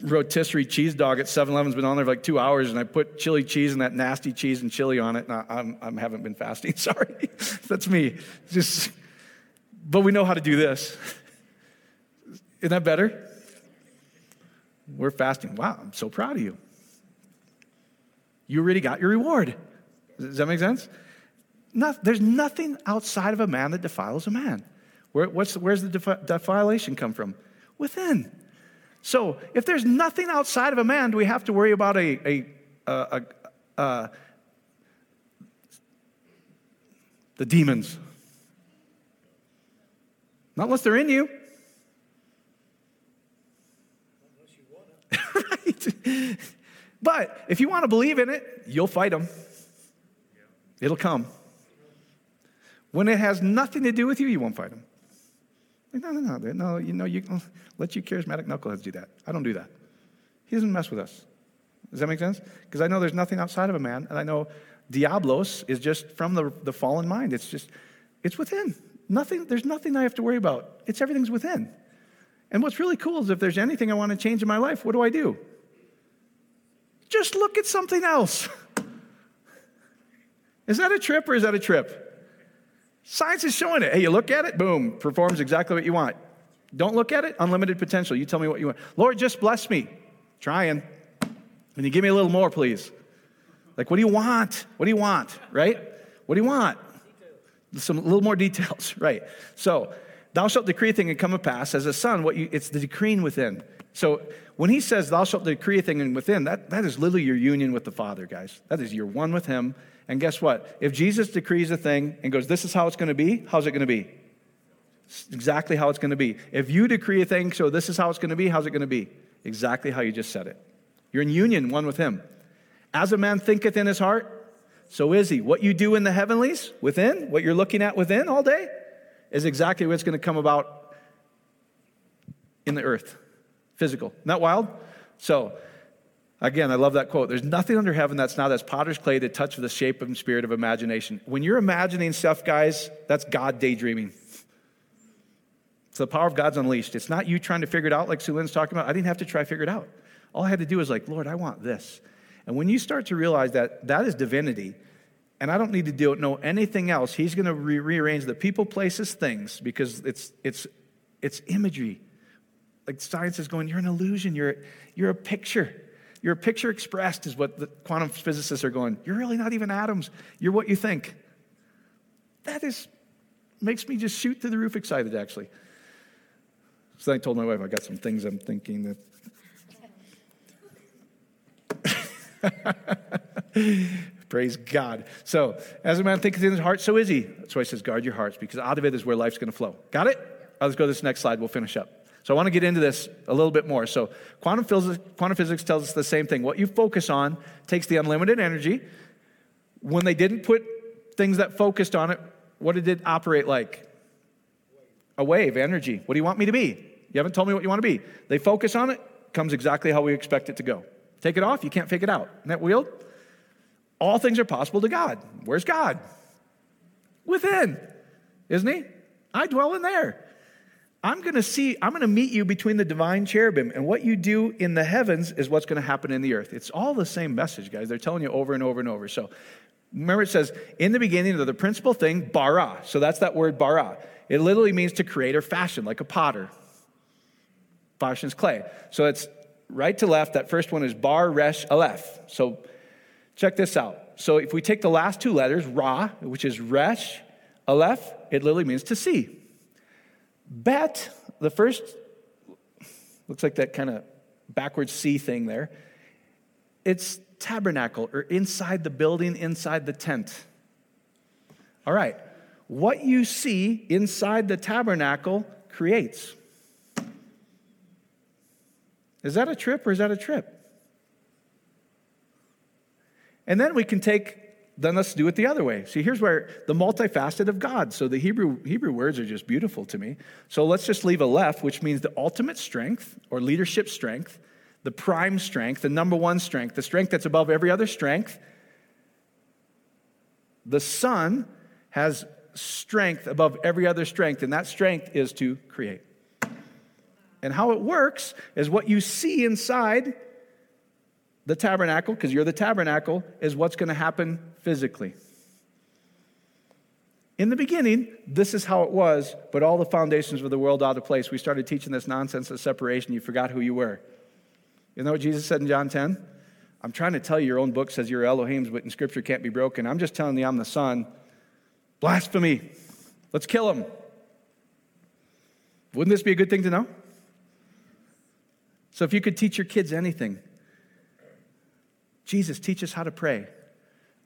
rotisserie cheese dog at 7-Eleven's been on there for like two hours, and I put chili cheese and that nasty cheese and chili on it, and I, I'm, I haven't been fasting. Sorry, that's me. Just, but we know how to do this. Isn't that better? We're fasting. Wow, I'm so proud of you. You already got your reward. Does that make sense? Not, there's nothing outside of a man that defiles a man. Where, where's the defi- defilation come from? Within. So, if there's nothing outside of a man, do we have to worry about a, a, a, a uh, the demons? Not unless they're in you. right. But if you want to believe in it, you'll fight them. It'll come. When it has nothing to do with you, you won't fight them. No, no, no, no. You know, you let you charismatic knuckleheads do that. I don't do that. He doesn't mess with us. Does that make sense? Because I know there's nothing outside of a man, and I know Diablos is just from the, the fallen mind. It's just, it's within. Nothing, there's nothing I have to worry about. It's everything's within. And what's really cool is if there's anything I want to change in my life, what do I do? Just look at something else. Is that a trip or is that a trip? Science is showing it. Hey, you look at it, boom, performs exactly what you want. Don't look at it, unlimited potential. You tell me what you want. Lord, just bless me. Trying. Can you give me a little more, please. Like, what do you want? What do you want? Right? What do you want? Some little more details, right? So, thou shalt decree a thing and come to pass as a son. What you, it's the decreeing within. So, when he says, "Thou shalt decree a thing and within," that that is literally your union with the Father, guys. That is your one with Him. And guess what? If Jesus decrees a thing and goes, "This is how it's going to be," how's it going to be? It's exactly how it's going to be. If you decree a thing, so this is how it's going to be, how's it going to be? Exactly how you just said it. You're in union one with Him. As a man thinketh in his heart, so is he. What you do in the heavenlies, within, what you're looking at within all day, is exactly what's going to come about in the earth. Physical. That wild? So, again, I love that quote. There's nothing under heaven that's not as potter's clay to touch the shape and spirit of imagination. When you're imagining stuff, guys, that's God daydreaming. So the power of God's unleashed. It's not you trying to figure it out like Sue Lynn's talking about. I didn't have to try to figure it out. All I had to do was like, Lord, I want this. And when you start to realize that that is divinity, and I don't need to do, know anything else, He's going to re- rearrange the people, places, things because it's, it's, it's imagery. Like science is going, you're an illusion, you're, you're a picture. You're a picture expressed, is what the quantum physicists are going. You're really not even atoms, you're what you think. That is, makes me just shoot through the roof excited, actually. So I told my wife, I got some things I'm thinking that Praise God. So, as a man thinketh in his heart, so is he. That's why he says, guard your hearts, because out of it is where life's going to flow. Got it? Let's go to this next slide. We'll finish up. So, I want to get into this a little bit more. So, quantum physics, quantum physics tells us the same thing. What you focus on takes the unlimited energy. When they didn't put things that focused on it, what did it operate like? A wave, energy. What do you want me to be? You haven't told me what you want to be. They focus on it, comes exactly how we expect it to go. Take it off, you can't fake it out. Isn't that weird? All things are possible to God. Where's God? Within, isn't He? I dwell in there. I'm going to see, I'm going to meet you between the divine cherubim, and what you do in the heavens is what's going to happen in the earth. It's all the same message, guys. They're telling you over and over and over. So remember, it says, in the beginning of the principal thing, bara. So that's that word bara. It literally means to create or fashion, like a potter fashions clay. So it's right to left, that first one is bar, resh, aleph. So check this out. So if we take the last two letters, ra, which is resh, aleph, it literally means to see. Bet, the first, looks like that kind of backwards C thing there. It's tabernacle or inside the building, inside the tent. All right. What you see inside the tabernacle creates. Is that a trip or is that a trip? And then we can take, then let's do it the other way. See, here's where the multifaceted of God. So the Hebrew, Hebrew words are just beautiful to me. So let's just leave a left, which means the ultimate strength or leadership strength, the prime strength, the number one strength, the strength that's above every other strength. The Son has strength above every other strength, and that strength is to create. And how it works is what you see inside the tabernacle, because you're the tabernacle, is what's going to happen physically. In the beginning, this is how it was, but all the foundations of the world out of place. We started teaching this nonsense of separation. You forgot who you were. You know what Jesus said in John 10? I'm trying to tell you, your own book says you're Elohim's, but in Scripture can't be broken. I'm just telling you I'm the Son. Blasphemy. Let's kill him. Wouldn't this be a good thing to know? So if you could teach your kids anything, Jesus, teach us how to pray.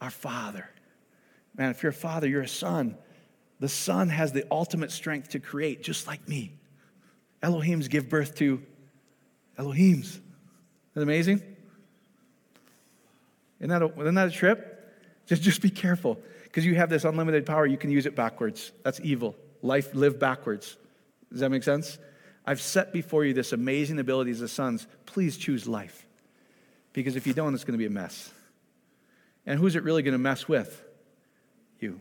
Our Father. Man, if you're a father, you're a son. The Son has the ultimate strength to create, just like me. Elohims give birth to Elohims. Isn't that amazing? Isn't that a, isn't that a trip? Just, just be careful because you have this unlimited power. You can use it backwards. That's evil. Life live backwards. Does that make sense? I've set before you this amazing ability as a sons. Please choose life. Because if you don't, it's going to be a mess. And who's it really going to mess with? You.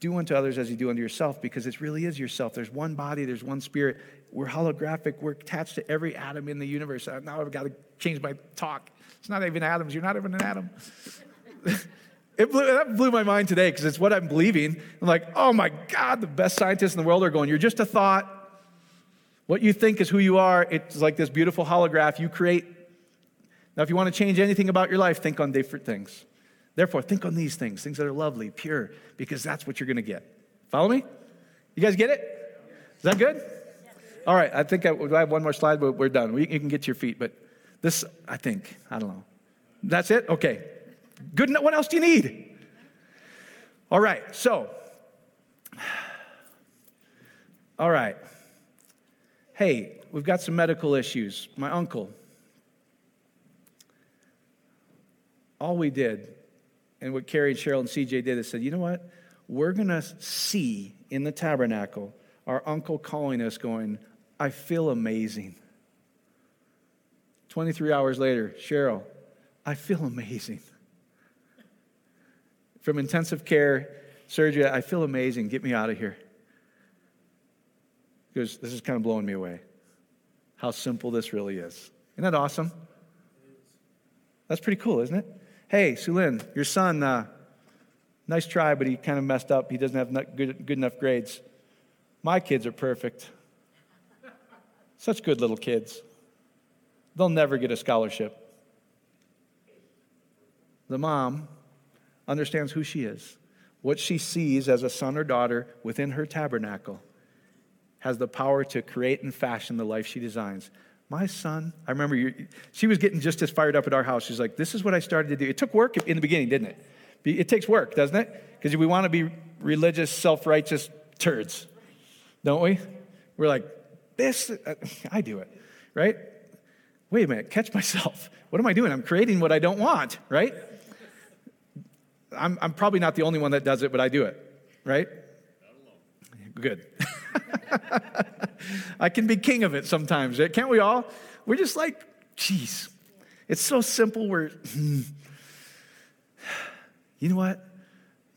Do unto others as you do unto yourself, because it really is yourself. There's one body, there's one spirit. We're holographic, we're attached to every atom in the universe. Uh, now I've got to change my talk. It's not even atoms, you're not even an atom. it blew, that blew my mind today because it's what I'm believing. I'm like, oh my God, the best scientists in the world are going, you're just a thought. What you think is who you are. It's like this beautiful holograph you create. Now, if you want to change anything about your life, think on different things. Therefore, think on these things, things that are lovely, pure, because that's what you're going to get. Follow me? You guys get it? Is that good? All right, I think I, I have one more slide, but we're done. We, you can get to your feet, but this, I think, I don't know. That's it? Okay. Good. Enough. What else do you need? All right, so, all right. Hey, we've got some medical issues. My uncle, all we did, and what Carrie and Cheryl and CJ did is said, you know what? We're going to see in the tabernacle our uncle calling us, going, I feel amazing. 23 hours later, Cheryl, I feel amazing. From intensive care, surgery, I feel amazing. Get me out of here. Because this is kind of blowing me away. How simple this really is. Isn't that awesome? That's pretty cool, isn't it? Hey, Sulin, your son, uh, nice try, but he kind of messed up. He doesn't have good, good enough grades. My kids are perfect. Such good little kids. They'll never get a scholarship. The mom understands who she is. What she sees as a son or daughter within her tabernacle has the power to create and fashion the life she designs. My son, I remember she was getting just as fired up at our house. She's like, This is what I started to do. It took work in the beginning, didn't it? It takes work, doesn't it? Because we want to be religious, self righteous turds, don't we? We're like, This, uh, I do it, right? Wait a minute, catch myself. What am I doing? I'm creating what I don't want, right? I'm, I'm probably not the only one that does it, but I do it, right? Good. I can be king of it sometimes, can't we all? We're just like, geez, it's so simple. We're, hmm. you know what?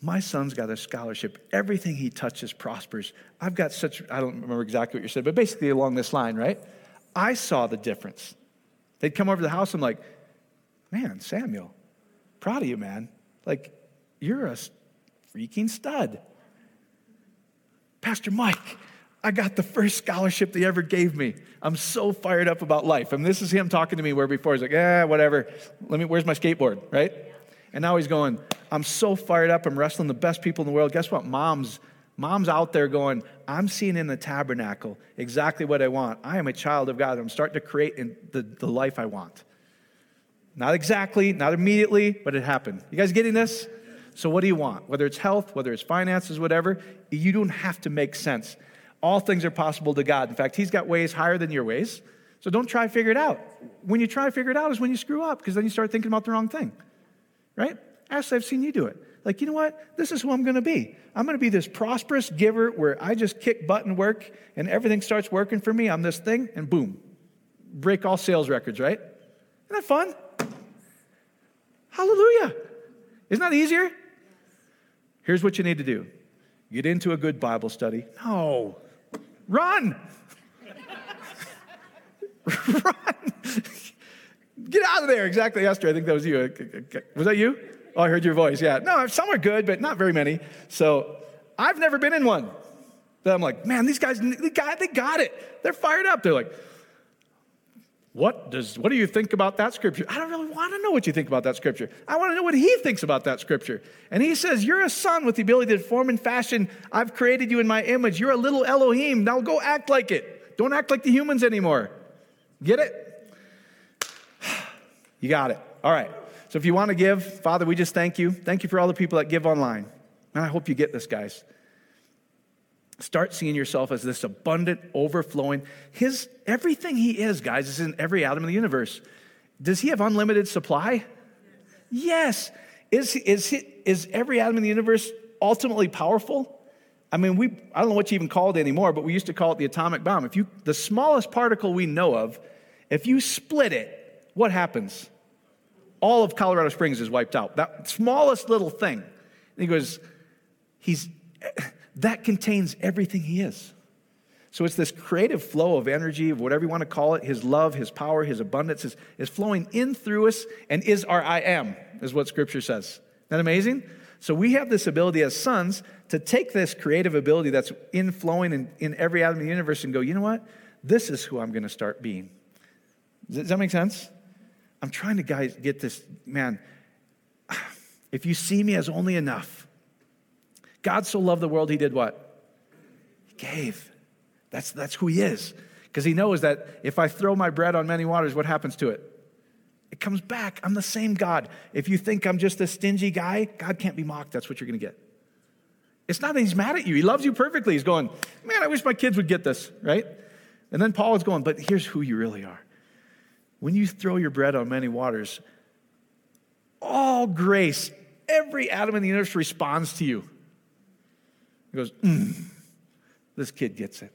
My son's got a scholarship. Everything he touches prospers. I've got such, I don't remember exactly what you said, but basically along this line, right? I saw the difference. They'd come over to the house. I'm like, man, Samuel, proud of you, man. Like, you're a freaking stud. Pastor Mike, I got the first scholarship they ever gave me. I'm so fired up about life. And this is him talking to me where before he's like, yeah, whatever. Let me, where's my skateboard, right? And now he's going, I'm so fired up. I'm wrestling the best people in the world. Guess what? Mom's, mom's out there going, I'm seeing in the tabernacle exactly what I want. I am a child of God. I'm starting to create the, the life I want. Not exactly, not immediately, but it happened. You guys getting this? So, what do you want? Whether it's health, whether it's finances, whatever, you don't have to make sense. All things are possible to God. In fact, He's got ways higher than your ways. So don't try to figure it out. When you try to figure it out is when you screw up, because then you start thinking about the wrong thing. Right? Actually, I've seen you do it. Like, you know what? This is who I'm going to be. I'm going to be this prosperous giver where I just kick butt and work and everything starts working for me. I'm this thing, and boom, break all sales records, right? Isn't that fun? Hallelujah. Isn't that easier? Here's what you need to do get into a good Bible study. No, Run! Run! Get out of there. Exactly, Esther. I think that was you. Uh, was that you? Oh, I heard your voice. Yeah. No, some are good, but not very many. So I've never been in one. But I'm like, man, these guys, they got, they got it. They're fired up. They're like, what does what do you think about that scripture? I don't really want to know what you think about that scripture. I want to know what he thinks about that scripture. And he says, You're a son with the ability to form and fashion. I've created you in my image. You're a little Elohim. Now go act like it. Don't act like the humans anymore. Get it? You got it. All right. So if you want to give, Father, we just thank you. Thank you for all the people that give online. And I hope you get this, guys. Start seeing yourself as this abundant, overflowing. His everything he is, guys, is in every atom of the universe. Does he have unlimited supply? Yes. Is, is, is every atom in the universe ultimately powerful? I mean, we, I don't know what you even call it anymore, but we used to call it the atomic bomb. If you, the smallest particle we know of, if you split it, what happens? All of Colorado Springs is wiped out. That smallest little thing. And he goes, he's, that contains everything he is. So it's this creative flow of energy, of whatever you want to call it, his love, his power, his abundance is, is flowing in through us and is our I am, is what scripture says. Isn't that amazing? So we have this ability as sons to take this creative ability that's inflowing in, in every atom of the universe and go, you know what? This is who I'm going to start being. Does that make sense? I'm trying to guys get this, man. If you see me as only enough, God so loved the world, he did what? He gave. That's, that's who he is. Because he knows that if I throw my bread on many waters, what happens to it? It comes back. I'm the same God. If you think I'm just a stingy guy, God can't be mocked. That's what you're going to get. It's not that he's mad at you. He loves you perfectly. He's going, man, I wish my kids would get this, right? And then Paul is going, but here's who you really are. When you throw your bread on many waters, all grace, every atom in the universe responds to you. He goes, mm, this kid gets it.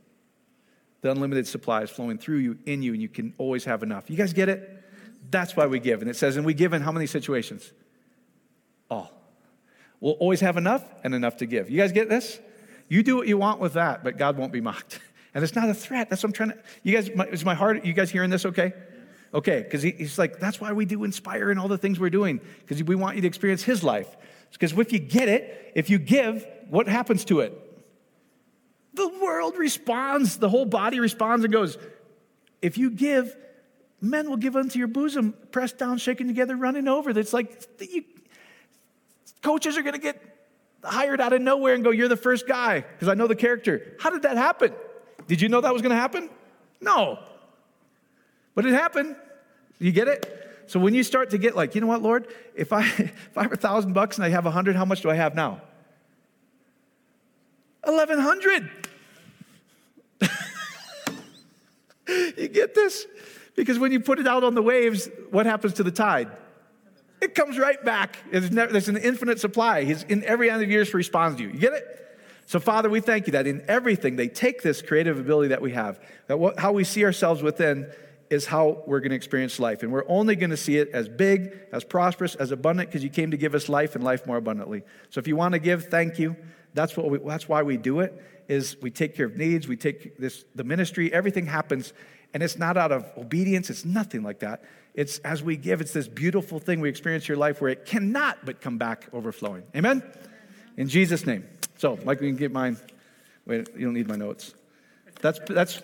The unlimited supply is flowing through you, in you, and you can always have enough. You guys get it? That's why we give. And it says, and we give in how many situations? All. We'll always have enough and enough to give. You guys get this? You do what you want with that, but God won't be mocked. And it's not a threat. That's what I'm trying to. You guys, my, is my heart, you guys hearing this okay? Okay, because he, he's like, that's why we do inspire and all the things we're doing, because we want you to experience his life. Because if you get it, if you give, what happens to it? The world responds, the whole body responds and goes, If you give, men will give unto your bosom, pressed down, shaken together, running over. That's like, you, coaches are going to get hired out of nowhere and go, You're the first guy, because I know the character. How did that happen? Did you know that was going to happen? No. But it happened. You get it? So when you start to get like, you know what, Lord, if I if I have a thousand bucks and I have a hundred, how much do I have now? Eleven hundred. you get this? Because when you put it out on the waves, what happens to the tide? It comes right back. Never, there's an infinite supply. He's in every end of years responds to you. You get it? So, Father, we thank you that in everything they take this creative ability that we have, that what, how we see ourselves within is how we're going to experience life. And we're only going to see it as big, as prosperous, as abundant, because you came to give us life and life more abundantly. So, if you want to give, thank you. That's, what we, that's why we do it is we take care of needs, we take this, the ministry, everything happens, and it's not out of obedience, it's nothing like that. It's as we give, it's this beautiful thing we experience your life where it cannot but come back overflowing. Amen? In Jesus' name. So, Mike, you can get mine. Wait, you don't need my notes. That's, that's,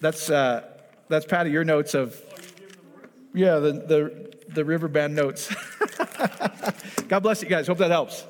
that's, uh, that's Patty, your notes of, yeah, the, the, the Riverband notes. God bless you guys. Hope that helps.